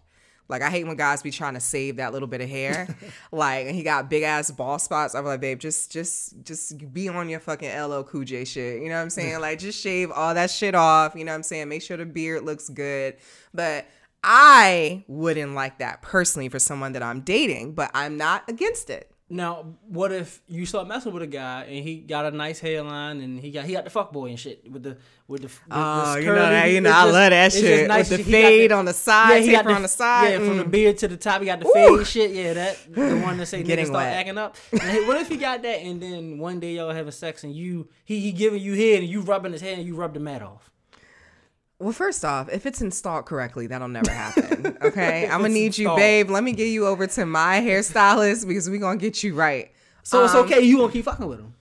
Like I hate when guys be trying to save that little bit of hair. like and he got big ass ball spots. I'm like, babe, just just just be on your fucking LL Cool J shit. You know what I'm saying? like just shave all that shit off. You know what I'm saying? Make sure the beard looks good. But I wouldn't like that personally for someone that I'm dating, but I'm not against it. Now, what if you start messing with a guy and he got a nice hairline and he got he got the fuck boy and shit with the with the, the Oh, the you know that. You know, I just- love that shit nice with the fade on the side, he got taper on the side. Yeah, from the Mm. beard to the top, he got the Ooh. fade shit. Yeah, that the one that say niggas start wet. acting up. Hey, what if he got that and then one day y'all having sex and you he he giving you head and you rubbing his head and you rub the mat off? Well, first off, if it's installed correctly, that'll never happen. Okay, I'm gonna it's need you, babe. Let me get you over to my hairstylist because we're gonna get you right. So it's Um, okay. You gonna keep fucking with him.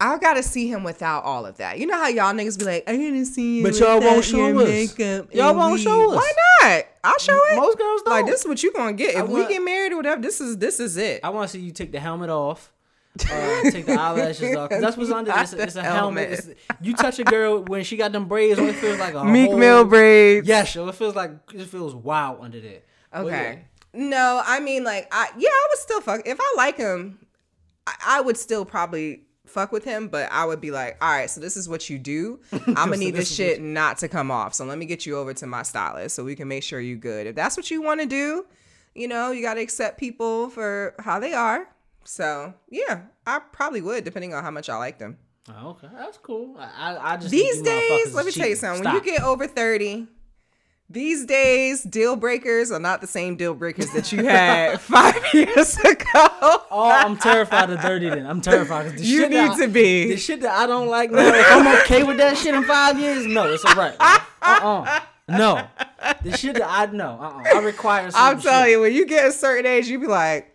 I gotta see him without all of that. You know how y'all niggas be like, "I gotta see you," But y'all won't show us. Y'all won't weave." show us. Why not? I'll show it. Most girls like don't. this is what you gonna get if I we get married or whatever. This is this is it. I want to see you take the helmet off. Uh, take the eyelashes off. that's what's under this. It's a helmet. It's, you touch a girl when she got them braids on, it feels like a Meek whole, Mill braids. Yeah, sure. It feels like it feels wild under there. Okay. No, I mean like I yeah, I would still fuck if I like him. I, I would still probably fuck with him, but I would be like, all right, so this is what you do. I'm gonna So need this this is shit not to come off. So let me get you over to my stylist so we can make sure you good. If that's what you want to do, you know, you got to accept people for how they are. So yeah, I probably would, depending on how much I like them. Oh, okay, that's cool. I, I, just These days, let me tell you something. When you get over 30, these days, deal breakers are not the same deal breakers that you had five years ago. Oh, I'm terrified of dirty. Then I'm terrified. the You shit that need I- to be. the shit that I don't like now. If I'm okay with that shit in five years, no, it's alright. Uh uh no. The shit that I know, uh uh I require. I'm telling shit. you, when you get a certain age, you be like,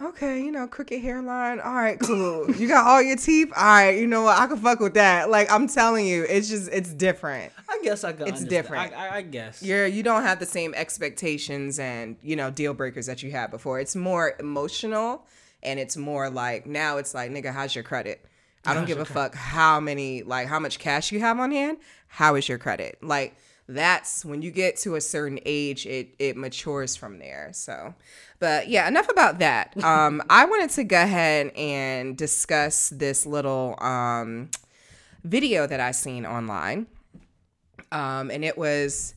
okay, you know, crooked hairline. All right, cool. You got all your teeth. All right, you know what? I can fuck with that. Like I'm telling you, it's just it's different. I guess I can. It's understand. different. I, I, I guess. You're you don't have the same expectations and you know deal breakers that you had before. It's more emotional and it's more like now it's like nigga, how's your credit? I don't give a fuck how many like how much cash you have on hand. How is your credit? Like that's when you get to a certain age, it it matures from there. So, but yeah, enough about that. Um, I wanted to go ahead and discuss this little um video that I seen online um, and it was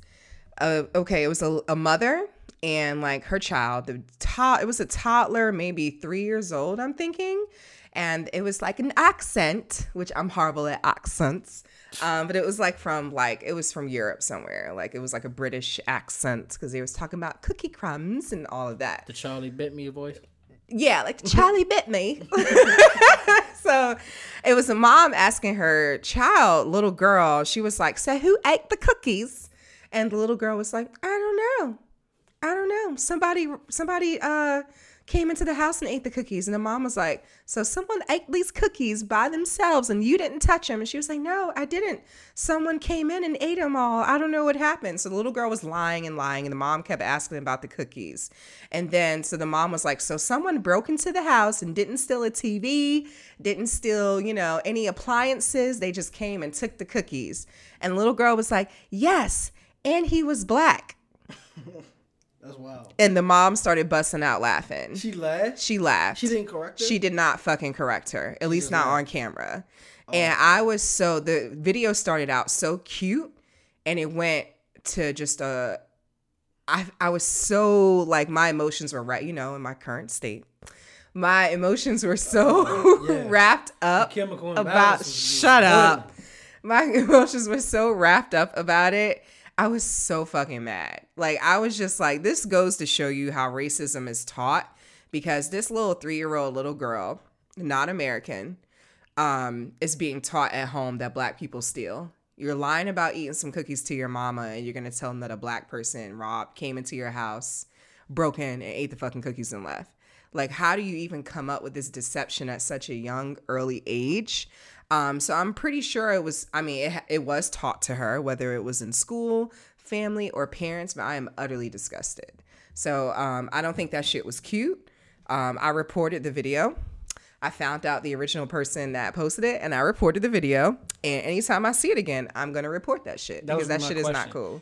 uh, okay. It was a, a mother and like her child. The to- it was a toddler, maybe three years old. I'm thinking, and it was like an accent, which I'm horrible at accents. Um, but it was like from like it was from Europe somewhere. Like it was like a British accent because he was talking about cookie crumbs and all of that. The Charlie bit me voice. Yeah, like Charlie bit me. so it was a mom asking her child, little girl, she was like, So who ate the cookies? And the little girl was like, I don't know. I don't know. Somebody somebody uh came into the house and ate the cookies. And the mom was like, So someone ate these cookies by themselves and you didn't touch them. And she was like, No, I didn't. Someone came in and ate them all. I don't know what happened. So the little girl was lying and lying. And the mom kept asking about the cookies. And then, so the mom was like, So someone broke into the house and didn't steal a TV, didn't steal, you know, any appliances. They just came and took the cookies. And the little girl was like, Yes. And he was black. That's wild. And the mom started busting out laughing. She laughed. She laughed. She didn't correct her? She did not fucking correct her. At least not on camera. Oh. And I was so the video started out so cute and it went to just a I I was so like my emotions were right, you know, in my current state. My emotions were so Oh, yeah. wrapped up chemical about imbalance was just shut up. My emotions were so wrapped up about it. I was so fucking mad. Like I was just like, this goes to show you how racism is taught because this little three year old little girl, not American, um, is being taught at home that black people steal. You're lying about eating some cookies to your mama, and you're gonna tell them that a black person robbed, came into your house, broke in, and ate the fucking cookies and left. Like, how do you even come up with this deception at such a young, early age? Um, so I'm pretty sure it was. I mean, it, it was taught to her, whether it was in school, family, or parents. But I am utterly disgusted. So um, I don't think that shit was cute. Um, I reported the video. I found out the original person that posted it, and I reported the video. And anytime I see it again, I'm gonna report that shit That because that shit is not cool.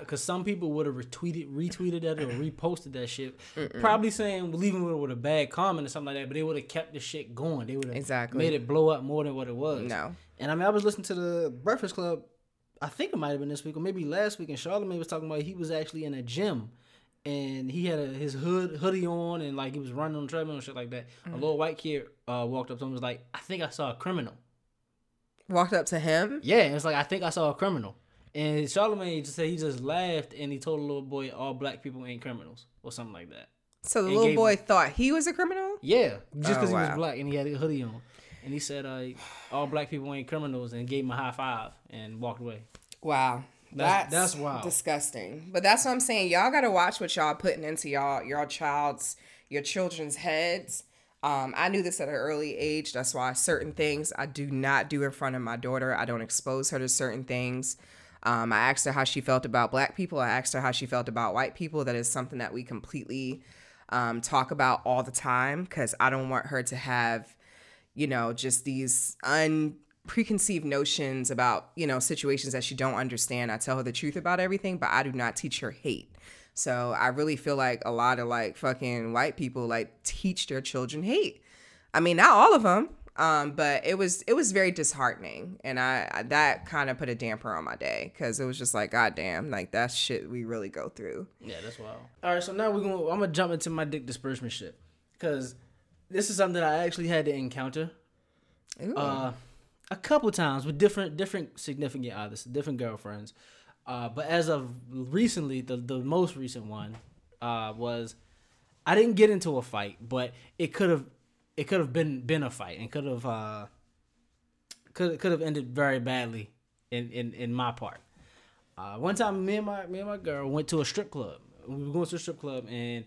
Because some people would have retweeted, retweeted that or reposted that shit, probably saying leaving it with a bad comment or something like that. But they would have kept the shit going. They would have Exactly. made it blow up more than what it was. No. And I mean, I was listening to the Breakfast Club. I think it might have been this week or maybe last week, and Charlamagne was talking about he was actually in a gym. And he had a, his hood hoodie on, and like he was running on the treadmill and shit like that. A little white kid uh, walked up to him and was like, "I think I saw a criminal." Walked up to him. Yeah, it's like I think I saw a criminal. And Charlamagne just said he just laughed and he told the little boy all black people ain't criminals or something like that. So the It little boy him- thought he was a criminal. Yeah, just Oh, because he was black and he had a hoodie on. And he said uh, all black people ain't criminals and gave him a high five and walked away. Wow. That's- That's that's wild. disgusting. But that's what I'm saying. Y'all gotta watch what y'all putting into y'all your child's your children's heads. Um, I knew this at an early age. That's why certain things I do not do in front of my daughter. I don't expose her to certain things. Um, I asked her how she felt about black people. I asked her how she felt about white people. That is something that we completely um, talk about all the time because I don't want her to have you know, just these un preconceived notions about, you know, situations that she don't understand. I tell her the truth about everything, but I do not teach her hate. So I really feel like a lot of like fucking white people like teach their children hate. I mean, not all of them, um, but it was it was very disheartening, and I, I that kind of put a damper on my day because it was just like, god damn, like that shit we really go through. Yeah, that's wild. All right, so now we're gonna. I'm gonna jump into my dick disbursement shit because this is something that I actually had to encounter Ooh. uh, a couple times with different different significant others, different girlfriends. Uh, but as of recently, the the most recent one uh, was I didn't get into a fight, but it could have it could have been been a fight and could have uh, could could have ended very badly in in in my part. Uh, one time, me and my me and my girl went to a strip club. We were going to a strip club, and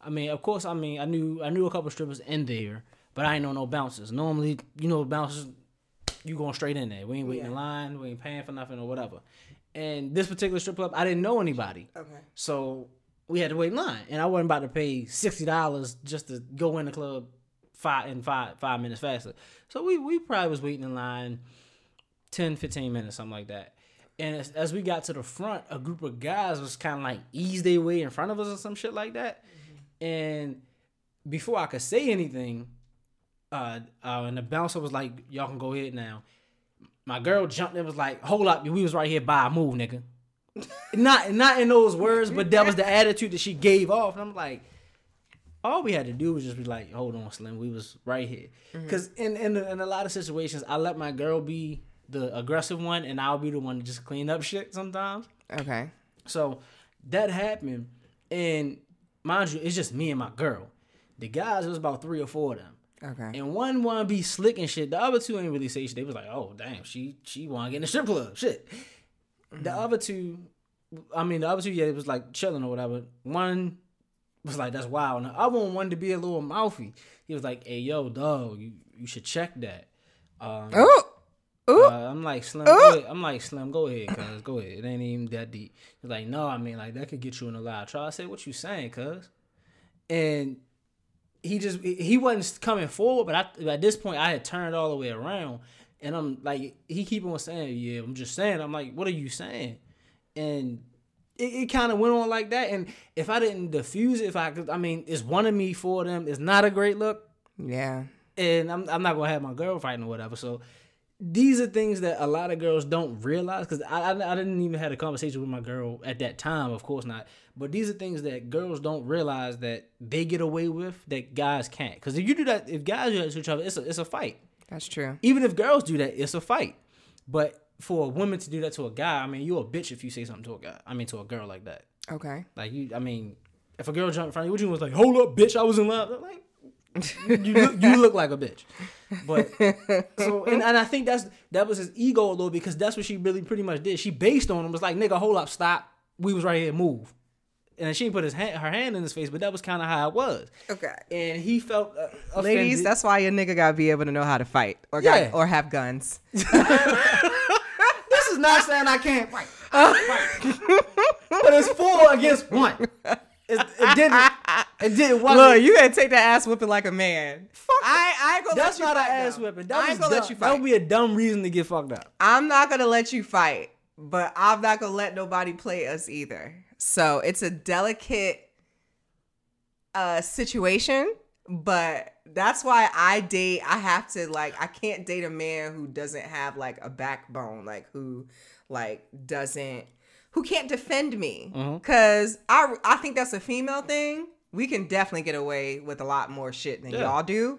I mean, of course, I mean, I knew I knew a couple strippers in there, but I ain't know no bouncers. Normally, you know, bouncers, you going straight in there. We ain't waiting in line, we ain't paying for nothing or whatever. And this particular strip club, I didn't know anybody, okay. so we had to wait in line, and I wasn't about to pay sixty dollars just to go in the club five in five five minutes faster. So we we probably was waiting in line 10, 15 minutes, something like that. And as, as we got to the front, a group of guys was kind of like ease their way in front of us or some shit like that. And before I could say anything, uh, uh, and the bouncer was like, "Y'all can go ahead now." My girl jumped and was like, "Hold up, we was right here by move, nigga." not not in those words, but that was the attitude that she gave off, and I'm like, all we had to do was just be like, "Hold on, Slim, we was right here." Mm-hmm. Because in in in a lot of situations, I let my girl be the aggressive one, and I'll be the one to just clean up shit sometimes. Okay. So that happened, and mind you, it's just me and my girl. The guys, it was about three or four of them. Okay. And one wanna be slick and shit. The other two ain't really say shit. They was like, oh damn, she she wanna get in the strip club. Shit. The mm-hmm. other two, I mean the other two, yeah, it was like chilling or whatever. One was like, that's wild. And the other one wanted to be a little mouthy. He was like, hey yo, dog, you, you should check that. Um, Oh. Uh, I'm like Slim. Go ahead. I'm like Slim. Go ahead, cuz. Go ahead. It ain't even that deep. He's like, no. I mean, like that could get you in a lot of trouble. I said, what you saying, cuz? And he just he wasn't coming forward, but I, at this point I had turned all the way around, and I'm like, he keep on saying, yeah, I'm just saying. I'm like, what are you saying? And it, it kind of went on like that. And if I didn't diffuse it, if I could, I mean, it's one of me for them. It's not a great look Yeah. and I'm, I'm not gonna have my girl fighting or whatever. So these are things that a lot of girls don't realize because I, I I didn't even have a conversation with my girl at that time, of course not. But these are things that girls don't realize that they get away with that guys can't. Because if you do that, if guys do that to each other, it's a it's a fight. That's true. Even if girls do that, it's a fight. But for a woman to do that to a guy, I mean, you're a bitch if you say something to a guy. I mean, to a girl like that. Okay. Like you, I mean, if a girl jumped in front of you, what you was like, hold up, bitch, I was in love. I'm like, you look, you look like a bitch. But so, and, and I think that's that was his ego a little because that's what she really pretty much did. She based on him was like, nigga, hold up, stop. We was right here, move. And she didn't put his hand, her hand in his face, but that was kind of how it was. Okay. And he felt uh. Ladies, that's why your nigga gotta be able to know how to fight or Yeah. got, or have guns. is not saying I can't fight. but it's four against one. It, it didn't. It didn't. Look, you gotta take that ass whipping like a man. Fuck. I, I ain't gonna That's let you not an ass whipping. That I ain't gonna dumb. let you fight. That would be a dumb reason to get fucked up. I'm not gonna let you fight, but I'm not gonna let nobody play us either. So it's a delicate uh situation, but that's why I date I have to like I can't date a man who doesn't have like a backbone, like who like doesn't who can't defend me. Cause I I think that's a female thing. We can definitely get away with a lot more shit than Yeah. y'all do.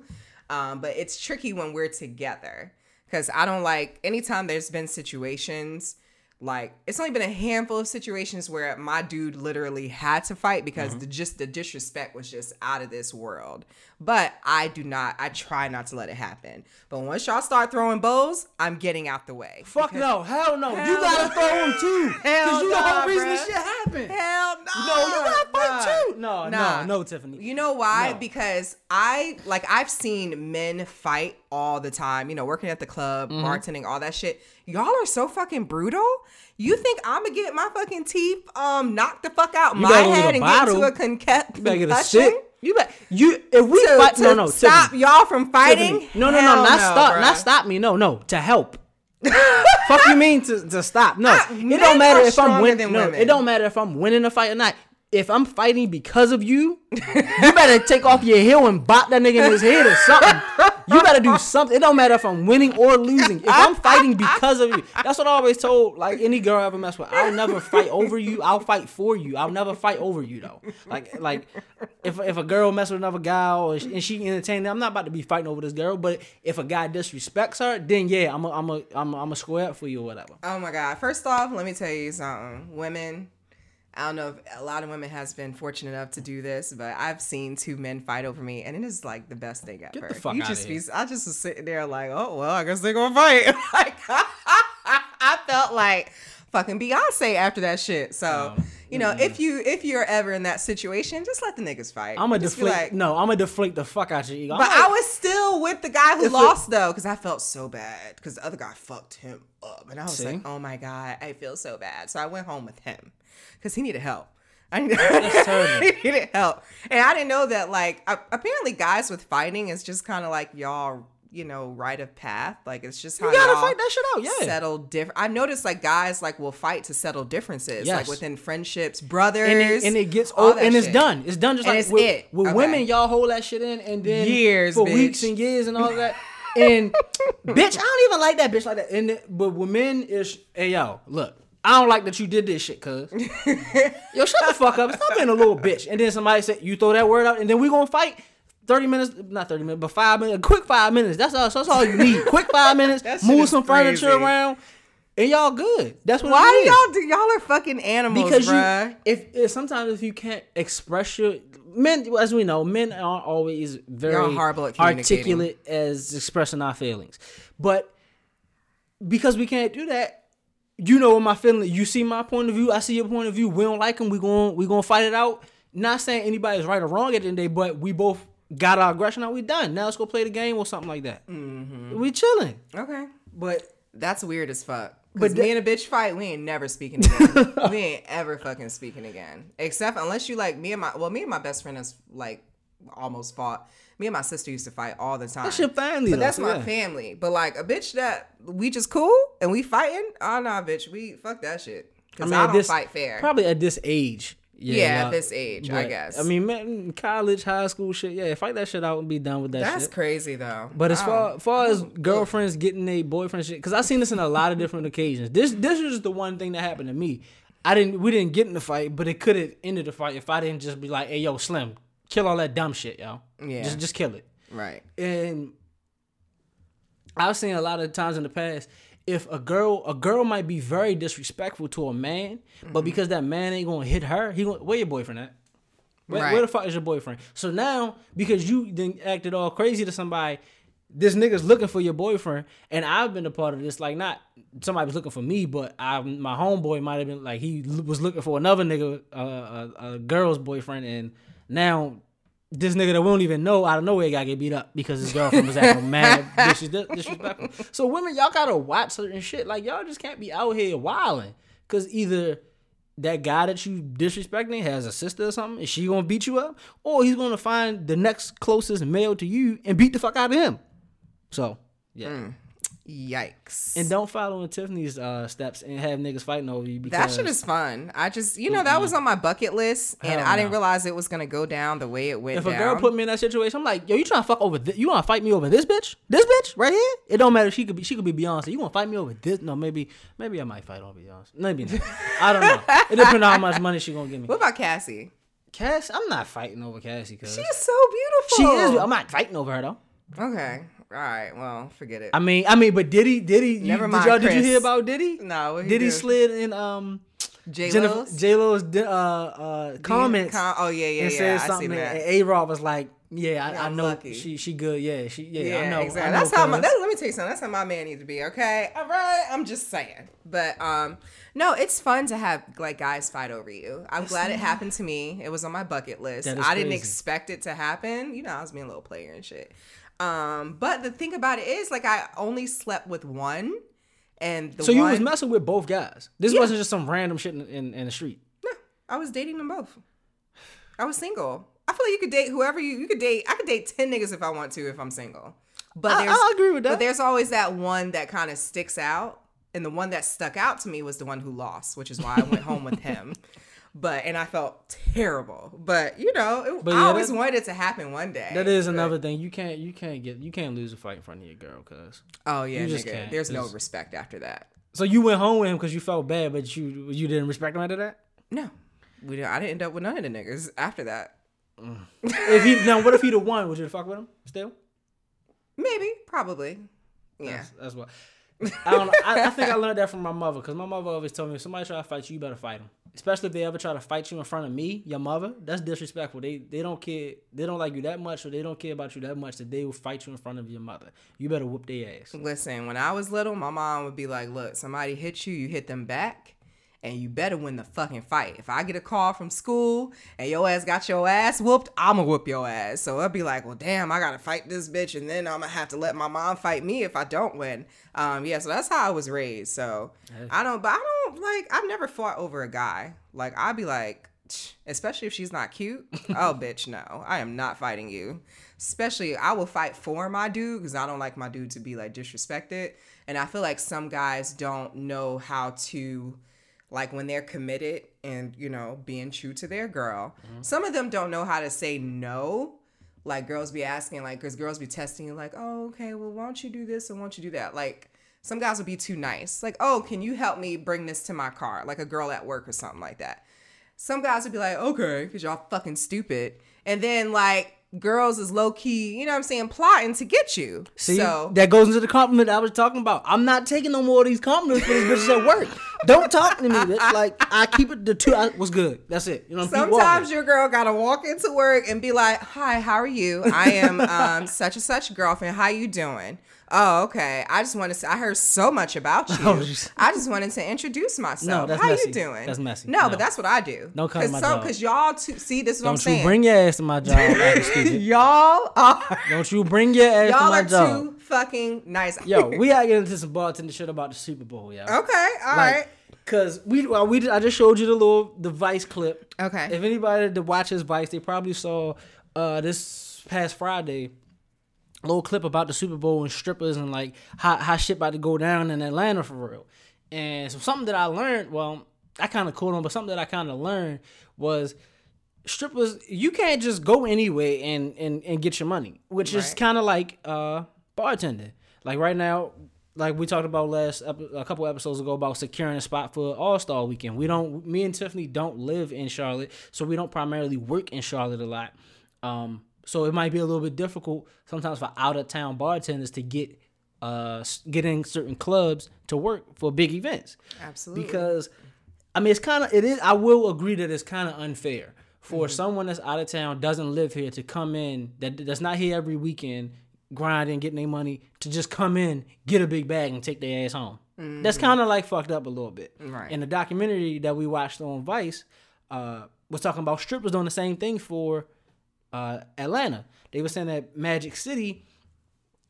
Um, but it's tricky when we're together because I don't like anytime there's been situations Like it's only been a handful of situations where my dude literally had to fight because Mm-hmm. the just the disrespect was just out of this world. But I do not. I try not to let it happen. But once y'all start throwing bows, I'm getting out the way. Fuck no, hell no. you gotta no. throw them too. Hell you the nah, whole reason bruh. this shit happened. Hell no. No, you gotta fight Nah. too. No, Nah. no, no, Tiffany. You know why? No. Because I like I've seen men fight all the time. You know, working at the club, Mm-hmm. bartending, all that shit. Y'all are so fucking brutal. You think I'm gonna get my fucking teeth um knocked the fuck out You my head and get into a conca- You better get a concussion? You bet. You if we To, fight, to no, no, stop Tiffany, y'all from fighting? Tiffany. No, no, Hell no, not stop, bruh. not stop me. No, no, to help. Fuck you mean to, to stop? No, Ah, it don't matter if I'm winning. No, women. it don't matter if I'm winning a fight or not. If I'm fighting because of you, you better take off your heel and bop that nigga in his head or something. You better do something. It don't matter if I'm winning or losing. If I'm fighting because of you, that's what I always told like any girl I ever mess with. I'll never fight over you. I'll fight for you. I'll never fight over you though. Like like if if a girl mess with another guy or and she entertaining, I'm not about to be fighting over this girl. But if a guy disrespects her, then yeah, I'm a I'm a I'm a, I'm a square up for you or whatever. Oh my god! First off, let me tell you something. Women, I don't know if a lot of women has been fortunate enough to do this, but I've seen two men fight over me, and it is like the best thing ever. the fuck you outta just here. be, I just was sitting there like, oh well, I guess they're gonna fight. like, I felt like fucking Beyonce after that shit. So. Oh, You know, if mm-hmm. you if you're ever in that situation, just let the niggas fight. I'm gonna deflate. like- no, I'm gonna deflate the fuck out your ego. I'm but like- I was still with the guy who lost though, because I felt so bad because the other guy fucked him up, and I was See? like, "Oh my god, I feel so bad." So I went home with him because he needed help. I needed, help, and I didn't know that. Like, apparently, guys with fighting is just kind of like y'all, you know, right of path. Like, it's just how You gotta fight that shit out, yeah. Settle different. I noticed like guys like will fight to settle differences, like within friendships, brothers, and it, and it gets old and it's done. It's done just And like it's with, it. with Okay. women. Y'all hold that shit in and then Years, for bitch. weeks and years and all that. And bitch, I don't even like that bitch like that. And but with men is hey yo, look, I don't like that you did this shit, cuz. yo, shut the fuck up. Stop being a little bitch. And then somebody said you throw that word out, and then we gonna fight. 30 minutes, not 30 minutes, but five minutes, a quick five minutes. That's all, that's all you need. Quick five minutes, move some furniture around, and y'all good. That's what Why it do is y'all do? Y'all are fucking animals, because bruh. you if, if sometimes if you can't express your men as we know men aren't always very horrible at articulate as expressing our feelings but because we can't do that you know what my feeling you see my point of view i see your point of view we don't like them we going we going to fight it out not saying anybody's right or wrong at the end of the day but we both got our aggression out we done now let's go play the game or something like that Mm-hmm. we chilling Okay. but That's weird as fuck. But that- me and a bitch fight, we ain't never speaking again. we ain't ever fucking speaking again. Except unless you like me and my well, me and my best friend has like almost fought. Me and my sister used to fight all the time. That's your family, But though, that's my yeah. family. But like a bitch that we just cool and we fighting. Oh nah, bitch, we fuck that shit. Because I, at don't this- fight fair. Probably at this age. Yeah, at this age, I guess. I mean, man, college, high school shit. Yeah, fight that shit out and be done with that That's shit. crazy though. But as far far as girlfriends getting a boyfriend shit, because I've seen this in a lot of different occasions. This this is just the one thing that happened to me. I didn't we didn't get in the fight, but it could have ended the fight if I didn't just be like, "Hey, yo, Slim, kill all that dumb shit, yo. Yeah. just just kill it." right. and I've seen a lot of times in the past if a girl a girl might be very disrespectful to a man, Mm-hmm. but because that man ain't gonna hit her, he gonna where your boyfriend at? Where, Right. where the fuck is your boyfriend? So now because you then acted all crazy to somebody, this nigga's looking for your boyfriend, and I've been a part of this. Like not somebody was looking for me, but I my homeboy might have been like he was looking for another nigga, uh, a, a girl's boyfriend, and now this nigga that we don't even know out of nowhere got get beat up because his girlfriend was acting mad dis- disrespectful. So women, y'all gotta watch certain shit. Like y'all just can't be out here wilding because either that guy that you disrespecting has a sister or something, is she gonna beat you up, or he's gonna find the next closest male to you and beat the fuck out of him. So yeah. Mm. Yikes. And don't follow in Tiffany's uh, steps and have niggas fighting over you because That shit is fun. I just, you know, that was on my bucket list, and Hell I didn't realize it was gonna go down the way it went If down. a girl put me in that situation, I'm like, yo, you trying to fuck over? This? You want to fight me over this bitch? This bitch right here? It don't matter. if She could be. She could be Beyonce. You want to fight me over this? No, maybe. Maybe I might fight over Beyonce. Maybe not. I don't know. It depends on how much money she gonna give me. what about Cassie? Cass, I'm not fighting over Cassie because She's so beautiful. she is. I'm not fighting over her though. Okay. All right, well, forget it. I mean, I mean, but did he? Did he? Never you, mind, Did, y'all, did you hear about Diddy? No, what he Did he do? slid in um J Lo's J Lo's uh, uh, comments oh yeah, yeah, and yeah. said I see something, that. and A Rod was like, "Yeah, I, Yeah, I know lucky. she she good. Yeah, she yeah, Yeah, I know. exactly. I know, that's how my. That, let me tell you something. That's how my man needs to be. Okay, all right. I'm just saying. But um, no, it's fun to have like guys fight over you. I'm glad it happened to me. It was on my bucket list. I didn't expect it to happen. You know, I was being a little player and shit. Um, but the thing about it is, like, I only slept with one, and the so you one, was messing with both guys. This Yeah. wasn't just some random shit in, in, in the street. No, I was dating them both. I was single. I feel like you could date whoever you you could date. I could date ten niggas if I want to if I'm single. But I- I agree with that. But there's always that one that kind of sticks out, and the one that stuck out to me was the one who lost, which is why I went home with him. But and I felt terrible. But you know, it, But I always that- wanted it to happen one day. That is But- another thing. You can't you can't get you can't lose a fight in front of your girl, cuz. Oh yeah, you just nigga. can't. There's no respect after that. So you went home with him because you felt bad, but you you didn't respect him after that. No, we. Didn't, I didn't end up with none of the niggas after that. Mm. If he now, what if he'd have won? Would you fuck with him still? Maybe, probably. Yeah. That's, that's what. I don't know. I, I think I learned that from my mother because my mother always told me if somebody try to fight you, you better fight them. Especially if they ever try to fight you in front of me, your mother. That's disrespectful. They they don't care. They don't like you that much, or they don't care about you that much that they will fight you in front of your mother. You better whoop their ass. Listen, when I was little, my mom would be like, "Look, somebody hit you, you hit them back, and you better win the fucking fight. If I get a call from school and your ass got your ass whooped, I'ma whoop your ass." So I'd be like, "Well, damn, I gotta fight this bitch, and then I'm gonna have to let my mom fight me if I don't win." Um, yeah, so that's how I was raised. So I don't, but I don't like. I've never fought over a guy. Like I'd be like. Especially if she's not cute. Oh, bitch, no. I am not fighting you. Especially, I will fight for my dude because I don't like my dude to be like disrespected. And I feel like some guys don't know how to, like, when they're committed and, you know, being true to their girl, mm-hmm. some of them don't know how to say no. Like, girls be asking, like, because girls be testing you, like, oh, okay, well, why don't you do this and why don't you do that? Like, some guys will be too nice. Like, oh, can you help me bring this to my car? Like a girl at work or something like that some guys would be like, okay, because y'all fucking stupid. And then like girls is low key, you know what I'm saying, plotting to get you. See, so that goes into the compliment I was talking about. I'm not taking no more of these compliments for these bitches at work. Don't talk to me, bitch. Like I keep it the two. I, what's good? That's it. You know. sometimes your girl gotta walk into work and be like, hi, how are you? I am um such and such girlfriend. How you doing? Oh, okay. I just want to I heard so much about you. Oh, I just wanted to introduce myself. No, that's How messy. you doing? That's messy. No, No. but that's what I do. Don't cut my so, job. Cause y'all two, see this is what I'm saying. Don't you bring your ass to my job, y'all are Don't you bring your ass to my job. y'all are too fucking nice. Yo, we gotta get into some bartender shit about the Super Bowl, yo. Okay, all right. Like, Cause we, well, we, I just showed you the little the Vice clip. Okay. If anybody that watches Vice, they probably saw uh this past Friday little clip about the Super Bowl and strippers and like how how shit about to go down in Atlanta for real. And so something that I learned, well, I kind of caught on, but something that I kind of learned was strippers. You can't just go anyway and and and get your money, which is kind of like uh bartending. Like right now, like we talked about last a couple episodes ago about securing a spot for All Star Weekend. We don't, me and Tiffany don't live in Charlotte, so we don't primarily work in Charlotte a lot. Um, so it might be a little bit difficult sometimes for out of town bartenders to get uh s- get in certain clubs to work for big events Absolutely. because I mean it's kind of it is I will agree that it's kind of unfair for someone that's out of town doesn't live here to come in that that's not here every weekend grinding getting their money to just come in get a big bag and take their ass home. That's kind of like fucked up a little bit. Right. In the documentary that we watched on Vice, uh, was talking about strippers doing the same thing for uh, Atlanta. They were saying that Magic City,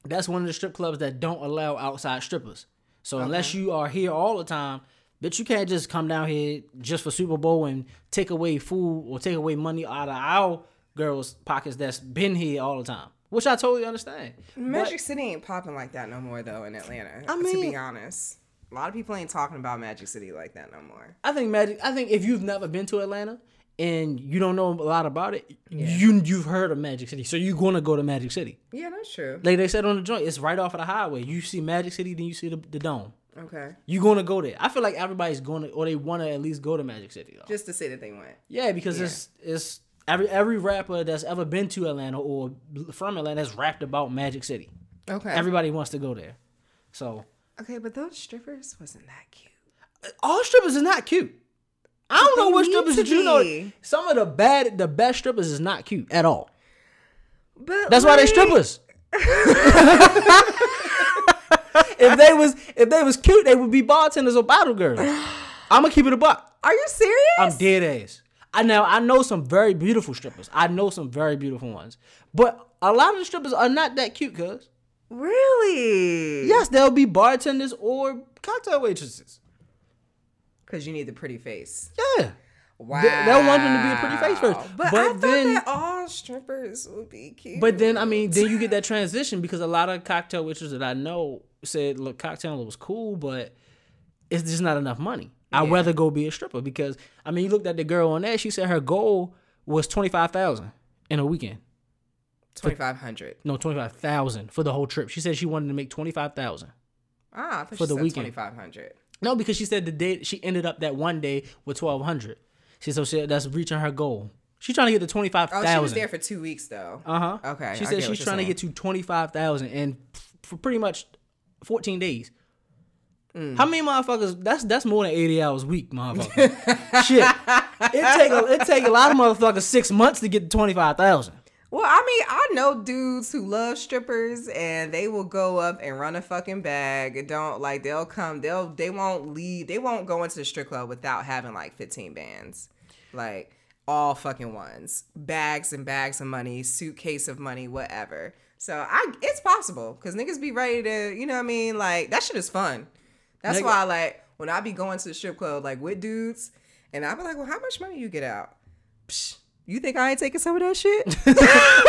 that's one of the strip clubs that don't allow outside strippers. So unless you are here all the time, bitch, you can't just come down here just for Super Bowl and take away food or take away money out of our girls' pockets that's been here all the time. Which I totally understand. Magic But- City ain't popping like that no more though in Atlanta. I mean, to be honest, a lot of people ain't talking about Magic City like that no more. I think Magic. I think if you've never been to Atlanta and you don't know a lot about it, you you've heard of Magic City, so you're gonna go to Magic City. Yeah, that's true. Like they said on the joint, it's right off of the highway. You see Magic City, then you see the, the dome. Okay, You're gonna go there. I feel like everybody's going to, or they want to at least go to Magic City. Though. just to say that they went. Yeah, because it's it's every every rapper that's ever been to Atlanta or from Atlanta has rapped about Magic City. Okay. Everybody wants to go there. So okay, but those strippers wasn't that cute. all strippers is not cute. I don't know what strippers did you know. Some of the bad, the best strippers is not cute at all. But That's why they like- strippers. if they was if they was cute, they would be bartenders or bottle girls. I'm gonna keep it a buck. Are you serious? I'm dead ass. I know I know some very beautiful strippers. I know some very beautiful ones, but a lot of the strippers are not that cute. Cause Really? yes, they'll be bartenders or cocktail waitresses. Because you need the pretty face. Yeah. Wow. They- they'll want them to be a pretty face first. But, But I thought then- that all strippers would be cute. But then I mean, then you get that transition because a lot of cocktail waitresses that I know said, "Look, cocktail was cool, but it's just not enough money. I'd Yeah. rather go be a stripper because I mean, you looked at the girl on that, She said her goal was twenty five thousand in a weekend. twenty five hundred. No, twenty five thousand for the whole trip. She said she wanted to make twenty five thousand. Ah, I thought For the weekend. twenty five hundred. No, because she said the day she ended up that one day with twelve hundred. She so she, that's reaching her goal. She's trying to get to twenty five Oh, thousand. she was there for two weeks though. Uh huh. Okay, She said she's trying to get to twenty five thousand and for pretty much fourteen days. Mm. How many motherfuckers? That's that's more than eighty hours a week, motherfucker. Shit, it take a, it take a lot of motherfuckers six months to get to twenty five thousand. Well, I mean, I know dudes who love strippers and they will go up and run a fucking bag. and Don't like they'll come, they'll they won't leave, they won't go into the strip club without having like 15 bands. Like all fucking ones. Bags and bags of money, suitcase of money, whatever. So I it's possible because niggas be ready to, you know what I mean? Like that shit is fun. That's Nigga- why like when I be going to the strip club like with dudes and I be like, well, how much money you get out? Psh, you think I ain't taking some of that shit?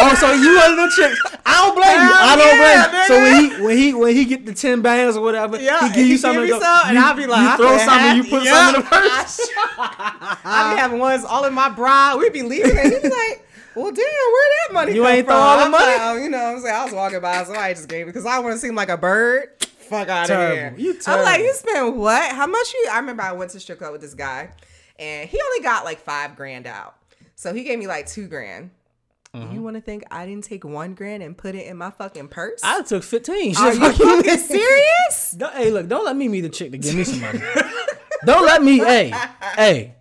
Oh, so you one of them chicks? I don't blame you. I don't yeah, blame you. So when he when he when he get the ten bands or whatever, Yeah, he give you something. me to go, some, and I'll be like, you I throw something, you put Yup. something in the purse. I be having ones all in my bra. We'd be leaving, and be like, "Well, damn, where that money You come ain't from?" throw all the I'm money? like, oh, you know, what I'm saying I was walking by, somebody just gave me because I want to seem like a bird. Fuck out of here. You I'm like, you spent what? How much you? I remember I went to strip club with this guy, and he only got like five grand out, so he gave me like two grand. You mm-hmm. want to think I didn't take one grand and put it in my fucking purse? I took fifteen. Are you you. fucking serious? Don't, hey, look, don't let me be the chick to give me some money. don't let me. Hey, hey.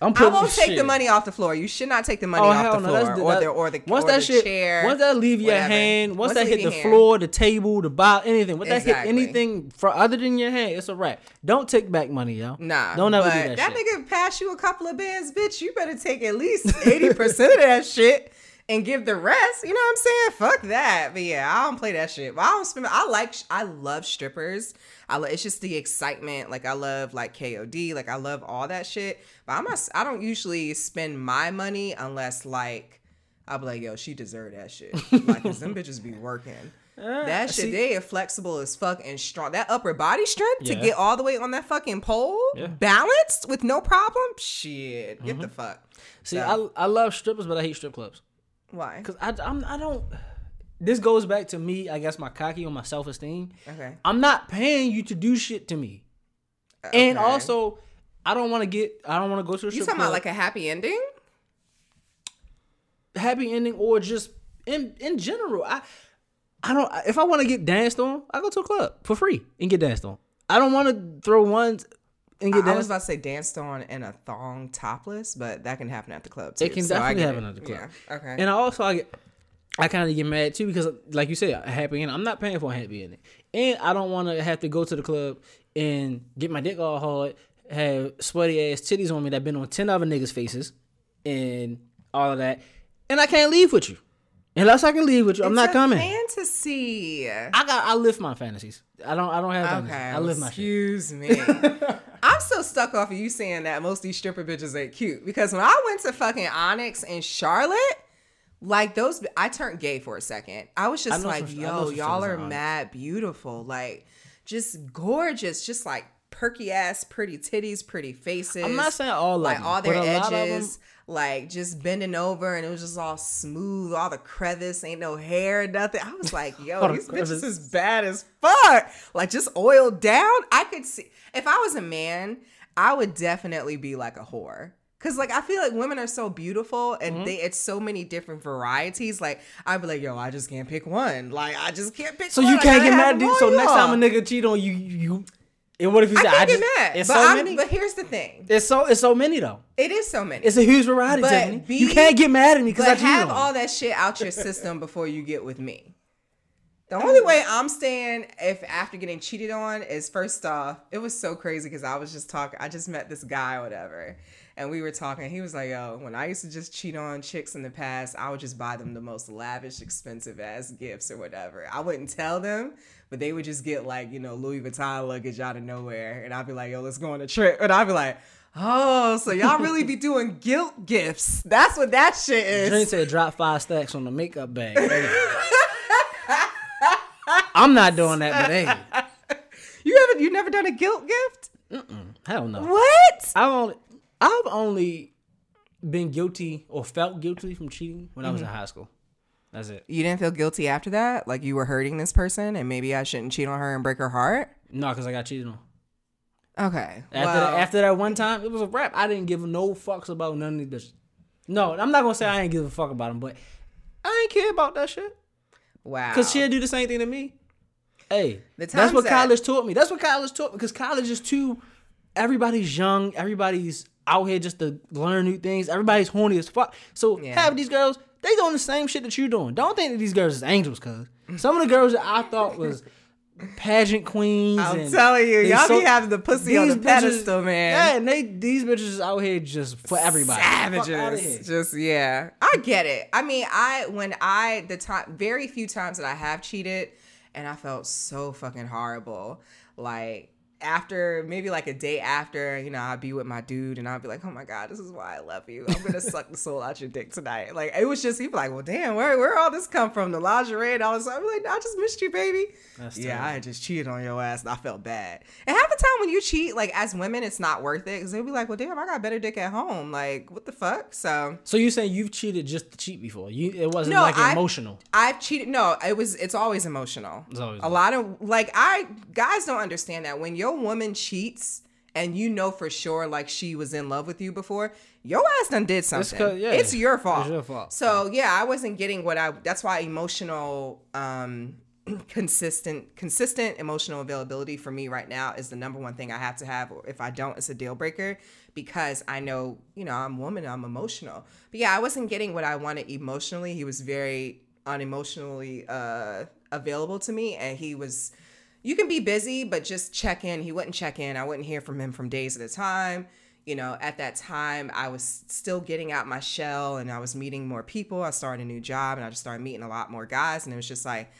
I'm I won't take shit. the money off the floor. You should not take the money Oh off the no! floor That's or that, the or the once or that the shit, chair. once that leave your whatever. hand, once, Once that hit the your floor, the table, the bottle, anything, once that Exactly. hit anything for other than your hand, it's a wrap. Don't take back money, yo. Nah, don't ever do that, shit. nigga pass you a couple of bands, bitch. You better take at least eighty percent of that shit and give the rest. You know what I'm saying? Fuck that. But yeah, I don't play that shit. But I don't spend. I like. I love strippers. I love. It's just the excitement. Like I love like KOD. Like I love all that shit. But I'm not. I don't usually spend my money unless like. I'll be like, yo, she deserved that shit. Like, 'cause them bitches be working. Uh, that shit, see- they are flexible as fuck and strong. That upper body strength to get all the way on that fucking pole, Yeah. balanced with no problem. Shit, get the mm-hmm. fuck. See, So, I I love strippers, but I hate strip clubs why? because I I'm, I don't. This goes back to me, I guess, my cocky or my self esteem. Okay. I'm not paying you to do shit to me, uh, and also, I don't want to get. I don't want to go to a you talking club. about like a happy ending? happy ending or just in in general. I I don't if I want to get danced on, I go to a club for free and get danced on. I don't want to throw ones and get I, I was about to say danced on in a thong topless, but that can happen at the club too. It can so definitely happen it. at the club. Yeah. Okay. And I also I get I kind of get mad too because like you said, a happy ending. I'm not paying for a happy ending, and I don't want to have to go to the club and get my dick all hard, have sweaty ass titties on me that been on ten other niggas' faces, and all of that, and I can't leave with you. Unless I can leave with you, I'm It's not coming. Fantasy. I got I live my fantasies. I don't I don't have fantasies. Okay. I live my shit. Excuse me. I'm so stuck off of you saying that most of these stripper bitches ain't cute because when I went to fucking Onyx in Charlotte, like those, I turned gay for a second. I was just know like, some- yo, y'all are mad beautiful, like just gorgeous, just like perky ass, pretty titties, pretty faces. I'm not saying all like them, all their but a lot of edges. Like just bending over and it was just all smooth, all the crevice, ain't no hair, nothing. I was like, yo, these crevice. bitches is bad as fuck. Like just oiled down. I could see if I was a man, I would definitely be like a whore. Cause like I feel like women are so beautiful and Mm-hmm. they it's so many different varieties. Like I'd be like, yo, I just can't pick one. Like I just can't pick. So one. you can't get mad. Dude. So next time a nigga cheat on you, you. And what if you I can't I get just, mad. It's but so I'm- many. But here's the thing. it's so it's so many though. It is so many. It's a huge variety, But Tiffany. be- you can't get mad at me because I have all that shit out your system before you get with me. The only way I'm staying if after getting cheated on is first off, it was so crazy because I was just talking. I just met this guy or whatever, and we were talking. He was like, "Yo, when I used to just cheat on chicks in the past, I would just buy them the most lavish, expensive ass gifts or whatever. I wouldn't tell them, but they would just get like you know Louis Vuitton luggage out of nowhere, and I'd be like, "Yo, let's go on a trip," and I'd be like. Oh, so y'all really be doing guilt gifts? That's what that shit is. Drake said drop five stacks on the makeup bag. I'm not doing that, but hey, You haven't you never done a guilt gift? Mm-mm. hell no. What? I've only I've only been guilty or felt guilty from cheating when I was in mm-hmm. high school. That's it. You didn't feel guilty after that? Like you were hurting this person and maybe I shouldn't cheat on her and break her heart? No, because I got cheated on. Okay. After well, that, after that one time, it was a wrap. I didn't give no fucks about none of this. No, I'm not gonna say I ain't give a fuck about him, but I ain't care about that shit. wow. Cause she'll do the same thing to me. Hey, that's what that- college taught me. That's what college taught me. Because college is too. Everybody's young. Everybody's out here just to learn new things. Everybody's horny as fuck. So Yeah. half of these girls, they doing the same shit that you doing. Don't think that these girls is angels, cause some of the girls that I thought was pageant queens. I'm telling you, y'all so- be having the pussy on the bitches- pedestal, man. Yeah, and they these bitches is out here just for everybody. Fuck outta here. Savages. Just yeah. I get it. I mean, I when I the time very few times that I have cheated and I felt so fucking horrible. Like after maybe like a day after, you know, I'd be with my dude and I'd be like, Oh my god, this is why I love you. I'm gonna suck the soul out your dick tonight. Like it was just he'd be like, Well damn, where where all this come from? The lingerie and all this be like, I just missed you, baby. That's yeah, terrible. I just cheated on your ass and I felt bad. And half the time when you cheat, like as women, it's not worth it because they'll be like, well, damn, I got better dick at home. Like, what the fuck? So So you saying you've cheated just to cheat before? You it wasn't No, like I- emotional. I've cheated. No, it was. It's always emotional. It's always a lot of like I guys don't understand that when your woman cheats and you know for sure like she was in love with you before, your ass done did something. 'cause- yeah, it's your fault. it's your fault. So yeah, I wasn't getting what I. That's why emotional. um consistent consistent emotional availability for me right now is the number one thing I have to have if I don't it's a deal breaker because I know you know I'm woman I'm emotional but yeah I wasn't getting what I wanted emotionally he was very unemotionally uh available to me and he was you can be busy but just check in he wouldn't check in I wouldn't hear from him from days at a time you know at that time I was still getting out my shell and I was meeting more people I started a new job and I just started meeting a lot more guys and it was just like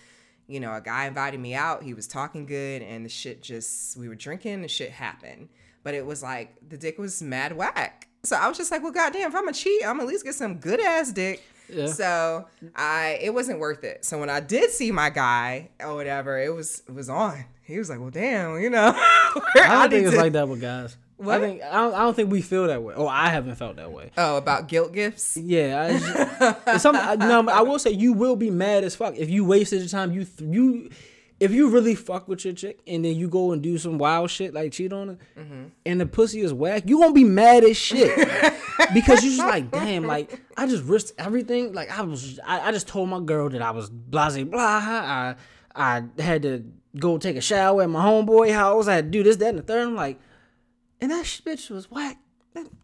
you know, a guy invited me out. He was talking good, and the shit just we were drinking. The shit happened, but it was like the dick was mad whack. So I was just like, well, goddamn, if I'm a cheat, I'm at least get some good ass dick. Yeah. So I it wasn't worth it. So when I did see my guy or whatever, it was it was on. He was like, well, damn, you know. I don't think it's to- like that with guys. What? I think I don't, I don't think we feel that way. Or I haven't felt that way. Oh, about guilt gifts. Yeah, I just, it's no, I will say you will be mad as fuck if you wasted your time. You you if you really fuck with your chick and then you go and do some wild shit like cheat on her, Mm-hmm. and the pussy is whack, you gonna be mad as shit because you're just like damn, like I just risked everything. Like I was, I, I just told my girl that I was blase blah. I I had to go take a shower at my homeboy house. I had to do this, that, and the third. I'm like, and that sh- bitch was whack.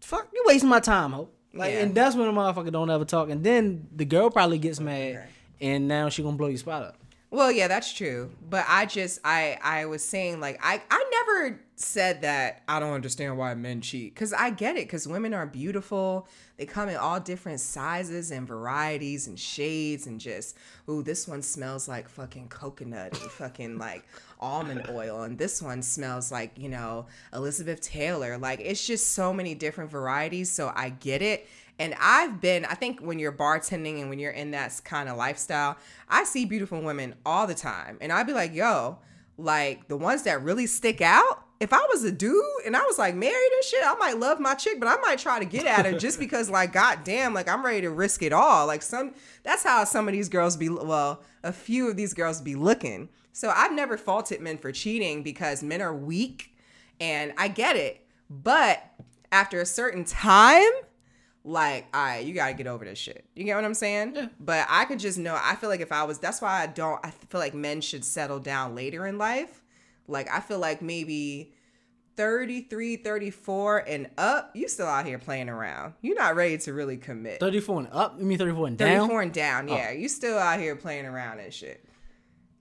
Fuck, you wasting my time, ho. Like, Yeah. and that's when a motherfucker don't ever talk. And then the girl probably gets mad, and now she gonna blow your spot up. Well, yeah, that's true. But I just I I was saying like I I never said that I don't understand why men cheat cuz I get it cuz women are beautiful. They come in all different sizes and varieties and shades and just ooh, this one smells like fucking coconut and fucking like almond oil and this one smells like, you know, Elizabeth Taylor. Like it's just so many different varieties, so I get it. And I've been, I think when you're bartending and when you're in that kind of lifestyle, I see beautiful women all the time. And I'd be like, yo, like the ones that really stick out, if I was a dude and I was like married and shit, I might love my chick, but I might try to get at her just because, like, goddamn, like I'm ready to risk it all. Like some, that's how some of these girls be. Well, a few of these girls be looking. So I've never faulted men for cheating because men are weak, and I get it. But after a certain time, like, all right, you gotta get over this shit. You get what I'm saying? Yeah. But I could just know. I feel like if I was, that's why I don't. I feel like men should settle down later in life. Like I feel like maybe 33, 34 and up, you still out here playing around. You're not ready to really commit. 34 and up? You mean 34 and down? 34 and down, oh. yeah. You still out here playing around and shit.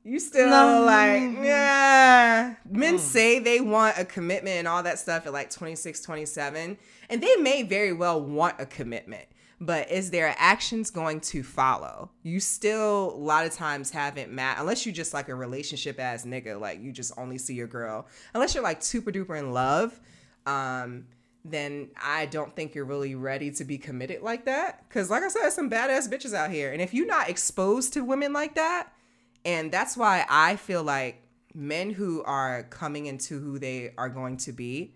You still like, yeah. Men say they want a commitment and all that stuff at like 26, 27. And they may very well want a commitment. But is their actions going to follow? You still a lot of times haven't met unless you just like a relationship ass nigga, like you just only see your girl. Unless you're like super duper in love, um, then I don't think you're really ready to be committed like that. Cause like I said, some badass bitches out here. And if you're not exposed to women like that, and that's why I feel like men who are coming into who they are going to be,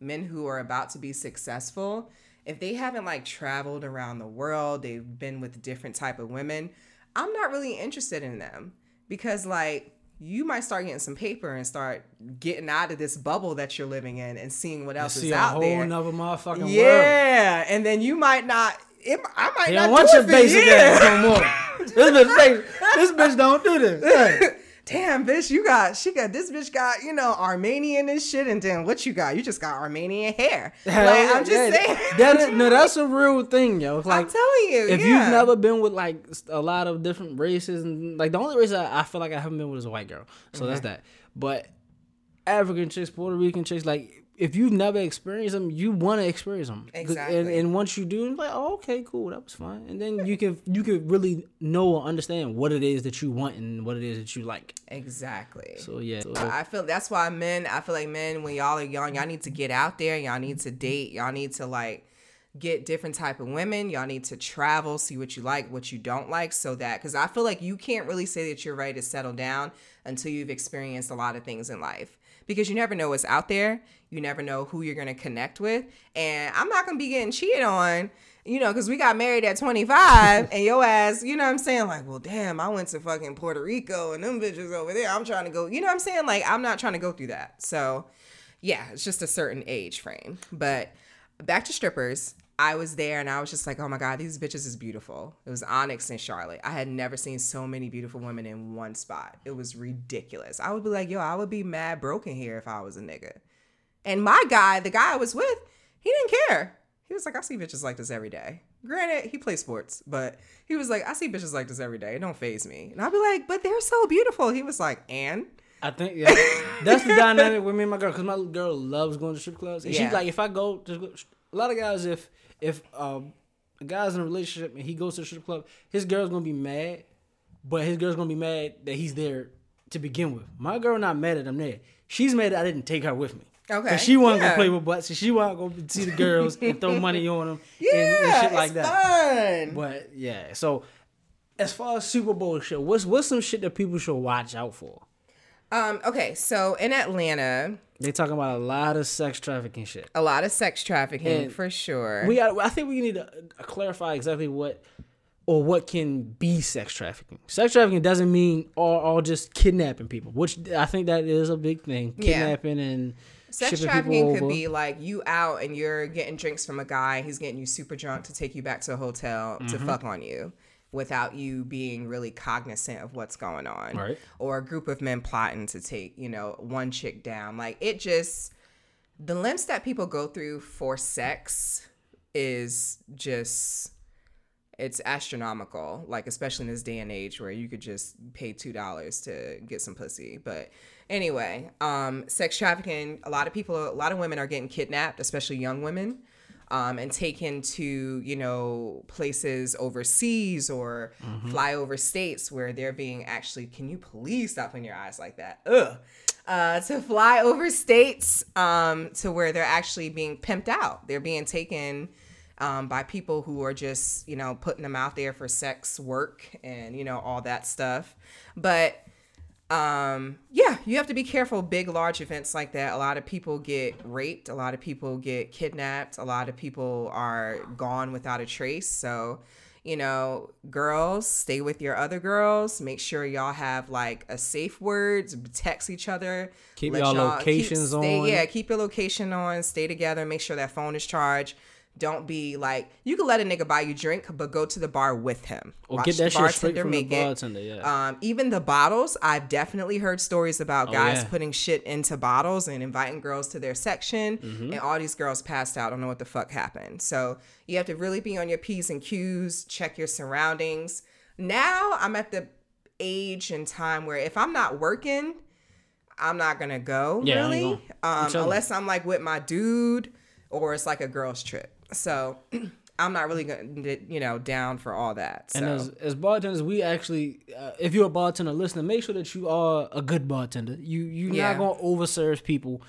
men who are about to be successful, if they haven't like traveled around the world, they've been with different type of women, I'm not really interested in them because like you might start getting some paper and start getting out of this bubble that you're living in and seeing what else See is a out whole there. nother motherfucking world. Yeah, and then you might not. It, I might He not don't want your basic ass no more. This bitch, this bitch don't do this. Hey. Damn, bitch, you got she got this bitch got you know Armenian and shit, and then what you got? You just got Armenian hair. Like, I'm just yeah. saying. That no, that's a real thing, yo. Like, I'm telling you, if yeah. you've never been with like a lot of different races, and like the only race I, I feel like I haven't been with is a white girl, so that's that. But African chicks, Puerto Rican chicks, like if you've never experienced them, you want to experience them. And, Exactly. and once you do, like, oh, okay, cool, that was fun. And then you can you can really know or understand what it is that you want and what it is that you like. exactly. So yeah, so, I feel that's why men. I feel like men, when y'all are young, y'all need to get out there. Y'all need to date. Y'all need to like get different type of women. Y'all need to travel, see what you like, what you don't like, so that because I feel like you can't really say that you're ready to settle down until you've experienced a lot of things in life. Because you never know what's out there. You never know who you're gonna connect with. And I'm not gonna be getting cheated on. You know, because we got married at 25 and your ass, you know what I'm saying? Like, well, damn, I went to fucking Puerto Rico and them bitches over there. I'm trying to go, you know what I'm saying? Like, I'm not trying to go through that. So, yeah, it's just a certain age frame. But back to strippers, I was there and I was just like, oh my God, these bitches is beautiful. It was Onyx and Charlotte. I had never seen so many beautiful women in one spot. It was ridiculous. I would be like, yo, I would be mad broken here if I was a nigga. And my guy, the guy I was with, he didn't care. He was like, I see bitches like this every day. Granted, he plays sports, but he was like, I see bitches like this every day. It don't phase me. And I'd be like, but they're so beautiful. He was like, and? I think yeah, that's the dynamic with me and my girl because my girl loves going to strip clubs. And Yeah. she's like, if I go, to a lot of guys, if if um, a guy's in a relationship and he goes to the strip club, his girl's gonna be mad, but his girl's gonna be mad that he's there to begin with. My girl not mad at him there. She's mad that I didn't take her with me. Okay, 'Cause she wasn't yeah. gonna play with butts. and She wasn't gonna see the girls and throw money on them Yeah, and, and shit like that. fun. But yeah, so as far as Super Bowl show, what's what's some shit that people should watch out for? Um, okay, so in Atlanta, They talking about a lot of sex trafficking shit. a lot of sex trafficking And for sure. We got, I think we need to uh, clarify exactly what or what can be sex trafficking. Sex trafficking doesn't mean all, all just kidnapping people, which I think that is a big thing. Yeah. Kidnapping and Sex trafficking could be like you out and you're getting drinks from a guy, he's getting you super drunk to take you back to a hotel to Mm-hmm. fuck on you without you being really cognizant of what's going on. Right. Or a group of men plotting to take, you know, one chick down. Like it just the lengths that people go through for sex is just it's astronomical like especially in this day and age where you could just pay two dollars to get some pussy but anyway um sex trafficking a lot of people a lot of women are getting kidnapped especially young women um, and taken to you know places overseas or fly over states where they're being actually can you please stop putting your eyes like that? Ugh. Uh, to fly over states um, to where they're actually being pimped out. They're being taken um, by people who are just, you know, putting them out there for sex work and, you know, all that stuff. But um, yeah, you have to be careful. Big, large events like that. A lot of people get raped. A lot of people get kidnapped. A lot of people are gone without a trace. So, you know, girls, stay with your other girls. Make sure y'all have like a safe word. Text each other. Keep y'all- locations stay- on. Yeah, keep your location on. Stay together. Make sure that phone is charged Don't be like you can let a nigga buy you drink, but go to the bar with him. Or Watch get that shit straight from the make it. bartender, yeah. Um, even the bottles, I've definitely heard stories about guys Oh, yeah. putting shit into bottles and inviting girls to their section, Mm-hmm. and all these girls passed out. I don't know what the fuck happened. So you have to really be on your p's and q's. Check your surroundings. Now I'm at the age and time where if I'm not working, I'm not gonna go Yeah, really, um, unless I'm like with my dude or it's like a girls trip. So I'm not really gonna, you know, down for all that. So. And as, as bartenders, we actually, uh, if you're a bartender listener, make sure that you are a good bartender. You you're Yeah. not gonna overserve people,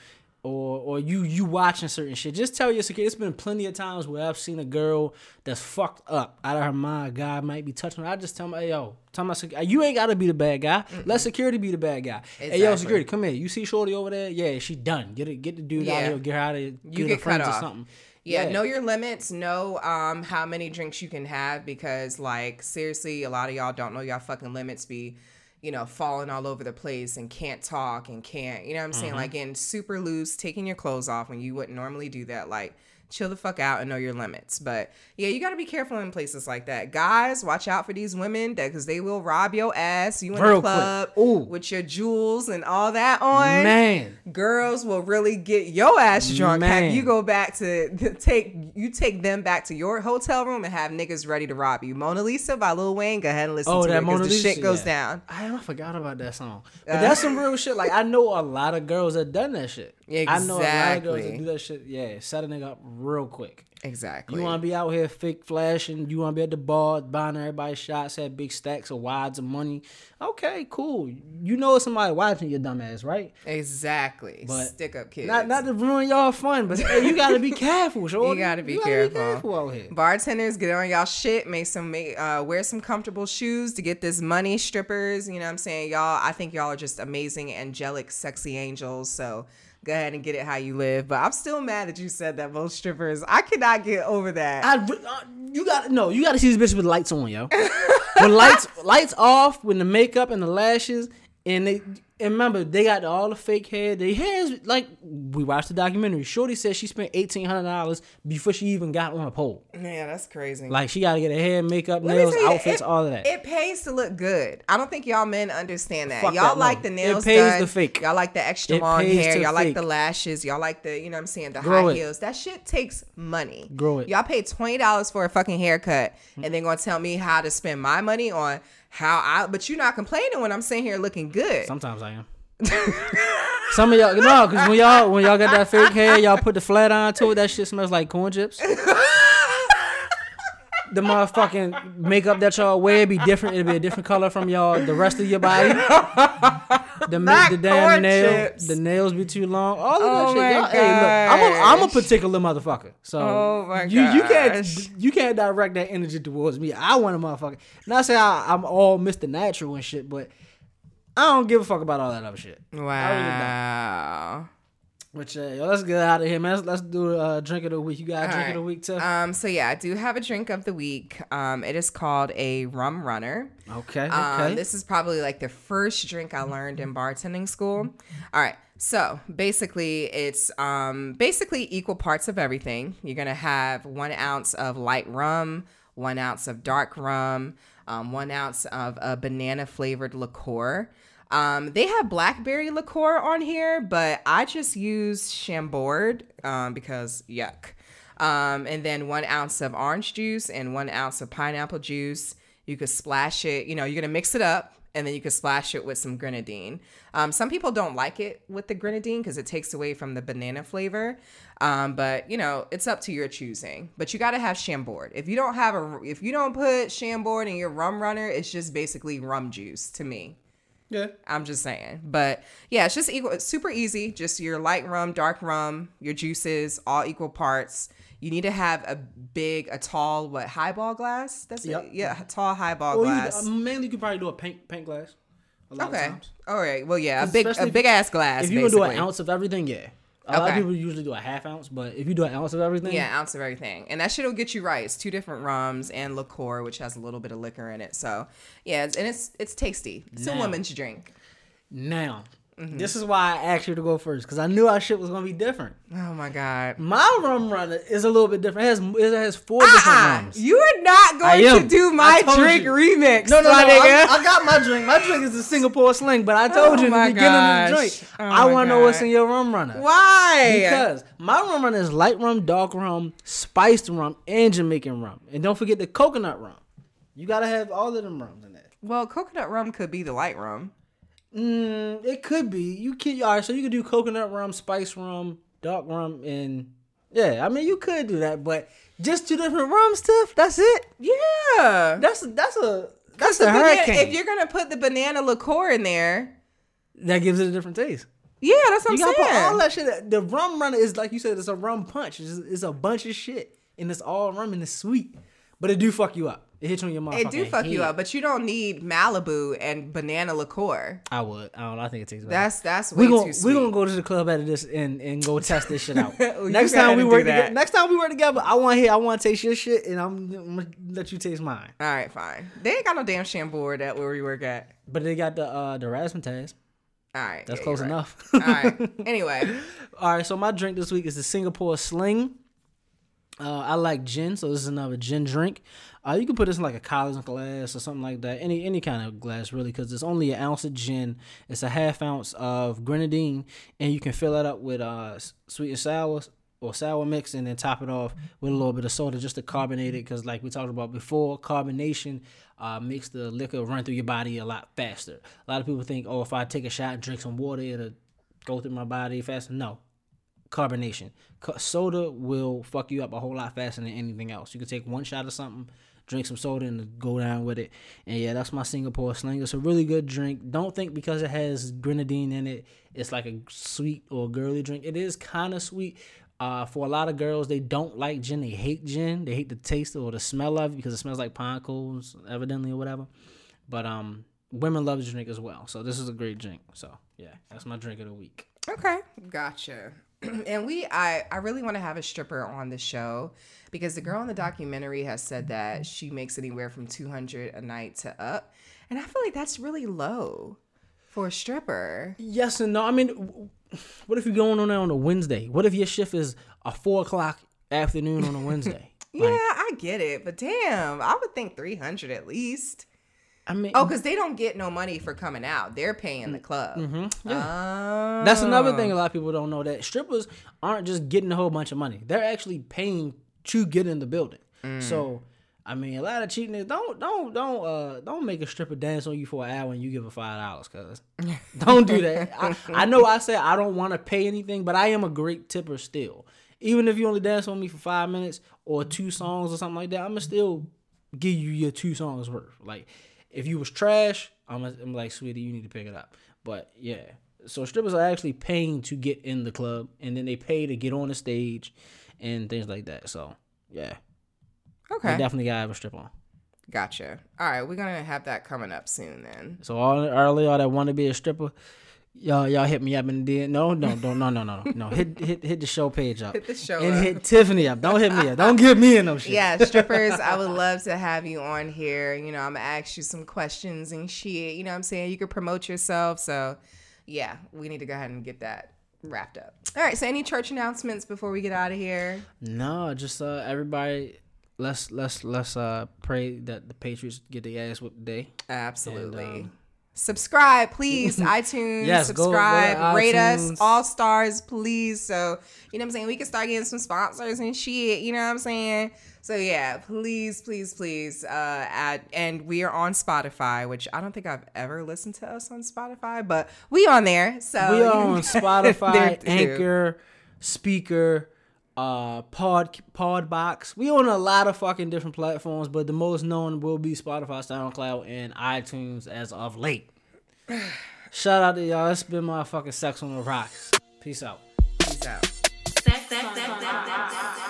or or you you watching certain shit. Just tell your security. It's been plenty of times where I've seen a girl that's fucked up out of her mind. A guy might be touching her. I just tell my hey, yo, tell my sec- you ain't gotta be the bad guy. Let security be the bad guy. Hey yo, security, come here. You see Shorty over there? Yeah, she done. Get it. Get the dude out Yeah. here. Get her out of here. you her get cut friends or off. something. Yeah, know your limits. Know um how many drinks you can have because like seriously, a lot of y'all don't know y'all fucking limits. Be you know falling all over the place and can't talk and can't you know what I'm saying like getting super loose, taking your clothes off when you wouldn't normally do that. Like chill the fuck out and know your limits. But yeah, you got to be careful in places like that. Guys, watch out for these women that because they will rob your ass. You in Real the club Ooh. with your jewels and all that on Man, girls will really get your ass drunk. Have you go back to take you take them back to your hotel room and have niggas ready to rob you. Mona Lisa by Lil Wayne. Go ahead and listen Oh, to that it because Mona the Lisa shit goes yeah. down. I, I forgot about that song, but Uh, that's some real shit. Like I know a lot of girls that done that shit. I know a lot of girls that do that shit. Yeah, set a nigga up real quick. Exactly. You want to be out here fake flashing. You want to be at the bar buying everybody shots, have big stacks of wads of money. Okay, cool. You know somebody watching your dumb ass, right? exactly. But Stick up kids. Not not to ruin y'all fun, but hey, you gotta be careful, shorty. you gotta be careful. out here. Bartenders, get on y'all shit. Make some, make, uh, wear some comfortable shoes to get this money. Strippers, you know what I'm saying, y'all. I think y'all are just amazing, angelic, sexy angels. So go ahead and get it how you live. But I'm still mad that you said that most strippers. I cannot get over that. I, uh, you got no. You got to see this bitch with lights on, yo. when lights lights off, when the makeup and the lashes, and they and remember they got all the fake hair. They hairs like we watched the documentary. Shorty said she spent eighteen hundred dollars before she even got on a pole. yeah, that's crazy. Like she got to get her hair, makeup, Let nails, you, outfits, it- all of that. It pays to look good. I don't think y'all men understand that. Fuck y'all that, like the It nails pays done. the fake. Y'all like the extra It long hair. Y'all like the lashes. Y'all like the, you know what I'm saying, the Grow high it. heels. That shit takes money. Grow it. Y'all pay twenty dollars for a fucking haircut mm-hmm. and then gonna tell me how to spend my money on how I but you're not complaining when I'm sitting here looking good. Sometimes I. Some of y'all no, cause when y'all when y'all got that fake hair, y'all put the flat iron to it. That shit smells like corn chips. the motherfucking makeup that y'all wear be different. It'll be a different color from y'all the rest of your body. The Not the damn nail, chips. the nails be too long. All of that Oh shit. my Y'all, hey, look, I'm a, I'm a particular motherfucker. So Oh you you can't you can't direct that energy towards me. I want a motherfucker. Not say I, I'm all Mr. Natural and shit, but I don't give a fuck about all that other shit. Wow. Which uh, yo, let's get out of here, man. Let's, let's do a uh, drink of the week. You got a drink of the week too? Um, so yeah, I do have a drink of the week. Um, it is called a rum runner. okay, okay. Um, this is probably like the first drink I learned in bartending school. All right. So basically, it's um, basically equal parts of everything. You're going to have one ounce of light rum, one ounce of dark rum, um, one ounce of a banana flavored liqueur. Um, they have blackberry liqueur on here, but I just use Chambord um, because yuck. Um, and then one ounce of orange juice and one ounce of pineapple juice. You could splash it, you know, you're gonna mix it up and then you could splash it with some grenadine. Um, some people don't like it with the grenadine because it takes away from the banana flavor. Um, but you know, it's up to your choosing. But you gotta have Chambord. If you don't have a, if you don't put Chambord in your rum runner, it's just basically rum juice to me. Yeah. I'm just saying. But yeah, it's just equal. Super easy. Just your light rum, dark rum, your juices, all equal parts. You need to have a big, a tall, what highball glass? That's Yep. it. Yeah, a tall highball glass. you, uh, mainly you could probably do a paint paint glass. A lot okay. Of times. All right. Well, yeah, a big, Especially a big ass glass. If you gonna do an ounce of everything, yeah. A lot of people usually do a half ounce, but if you do an ounce of everything, Yeah, ounce of everything. And that shit will get you right. It's two different rums and liqueur, which has a little bit of liquor in it. So yeah, it's, and it's it's tasty. It's a Now. woman's drink. Now, Mm-hmm. This is why I asked you to go first because I knew our shit was gonna be different. Oh my god. My rum runner is a little bit different. It has it has four ah, different Uh-uh. rums. You are not going to do my drink you. remix. No, no, no. I. I got my drink. My drink is the Singapore sling, but I oh told Oh you in the beginning of the drink. Oh I want to know what's in your rum runner. Why? Because my rum runner is light rum, dark rum, spiced rum, and Jamaican rum. And don't forget the coconut rum. You gotta have all of them rums in there. well, coconut rum could be the light rum. Mm, it could be. You could all right, so you could do coconut rum, spice rum, dark rum, and yeah, I mean you could do that, but just two different rum stuff, that's it. Yeah. That's that's a that's The a banana- hurricane. if you're gonna put the banana liqueur in there, that gives it a different taste. yeah, that's what You I'm saying. all that shit. The rum runner is like you said, it's a rum punch. It's, it's a bunch of shit, and it's all rum and it's sweet, but it do fuck you up. It hits you on your mouth. it do fuck you up, but you don't need Malibu and banana liqueur. I would. I don't. know. I think it better. That's that's way we gonna too sweet. we gonna go to the club after this and, and go test this shit out. Next time we work together, next time we work together, I want to hear. I want to taste your shit, and I'm, I'm gonna let you taste mine. All right, fine. They ain't got no damn Chambord at where we work at. But they got the uh the razzmatazz. All right, That's yeah, close right. enough. All right. Anyway, All right, so my drink this week is the Singapore Sling. Uh, I like gin, so this is another gin drink. Uh, you can put this in like a Collins glass or something like that, any any kind of glass really, because it's only an ounce of gin. It's a half ounce of grenadine, and you can fill that up with uh sweet and sour or sour mix, and then top it off with a little bit of soda just to carbonate it, because like we talked about before, carbonation uh, makes the liquor run through your body a lot faster. A lot of people think, oh, if I take a shot and drink some water, it'll go through my body faster. No, carbonation. Soda will fuck you up a whole lot faster than anything else. You can take one shot of something, drink some soda, and go down with it. And yeah, that's my Singapore Sling. It's a really good drink. Don't think because it has grenadine in it, it's like a sweet or girly drink. It is kind of sweet. Uh, for a lot of girls, they don't like gin. They hate gin. They hate the taste or the smell of it because it smells like pine cones, evidently or whatever. But um, women love the drink as well. So this is a great drink. So yeah, that's my drink of the week. Okay, gotcha. and we, I, I really want to have a stripper on the show because the girl in the documentary has said that she makes anywhere from two hundred a night to up, and I feel like that's really low for a stripper. Yes and no. I mean, what if you're going on there on a Wednesday? What if your shift is a four o'clock afternoon on a Wednesday? Yeah, Like, I get it, but damn, I would think three hundred at least. I mean, Oh, because they don't get no money for coming out; they're paying the club. Mm-hmm. Oh. that's another thing a lot of people don't know that strippers aren't just getting a whole bunch of money; they're actually paying to get in the building. Mm. So, I mean, a lot of cheating is don't don't don't uh don't make a stripper dance on you for an hour and you give her five dollars, cause don't do that. I, I know I said I don't want to pay anything, but I am a great tipper still. Even if you only dance on me for five minutes or two songs or something like that, I'ma still give you your two songs worth. Like if you was trash, I'm, I'm like, sweetie, you need to pick it up. But yeah, so strippers are actually paying to get in the club, and then they pay to get on the stage and things like that. So yeah, Okay, you definitely gotta have a strip on. gotcha. All right, we're gonna have that coming up soon then. So all early y'all that want to be a stripper, y'all y'all hit me up and did no no don't, no no no no no hit hit hit the show page up. Hit the show and up. hit Tiffany up. Don't hit me up. Don't give me in no shit. Yeah, strippers, I would love to have you on here. You know, I'm gonna ask you some questions and shit. You know what I'm saying? You could promote yourself. So, yeah, we need to go ahead and get that wrapped up. All right, so any church announcements before we get out of here? No, just uh everybody let's let's let's uh pray that the Patriots get the ass whipped today. Absolutely. And, um, subscribe, please. iTunes, Yes, go- go subscribe, rate us, all stars, please. So, you know what I'm saying? We can start getting some sponsors and shit. You know what I'm saying? So, yeah, please, please, please. Uh, add, and we are on Spotify, which I don't think I've ever listened to us on Spotify, but we on there. So, we are on Spotify. Anchor, Spreaker, uh Pod Podbox. We on a lot of fucking different platforms, but the most known will be Spotify, SoundCloud, and iTunes as of late. Shout out to y'all. It's been my fucking sex on the rocks. Peace out. Peace out. Sex on the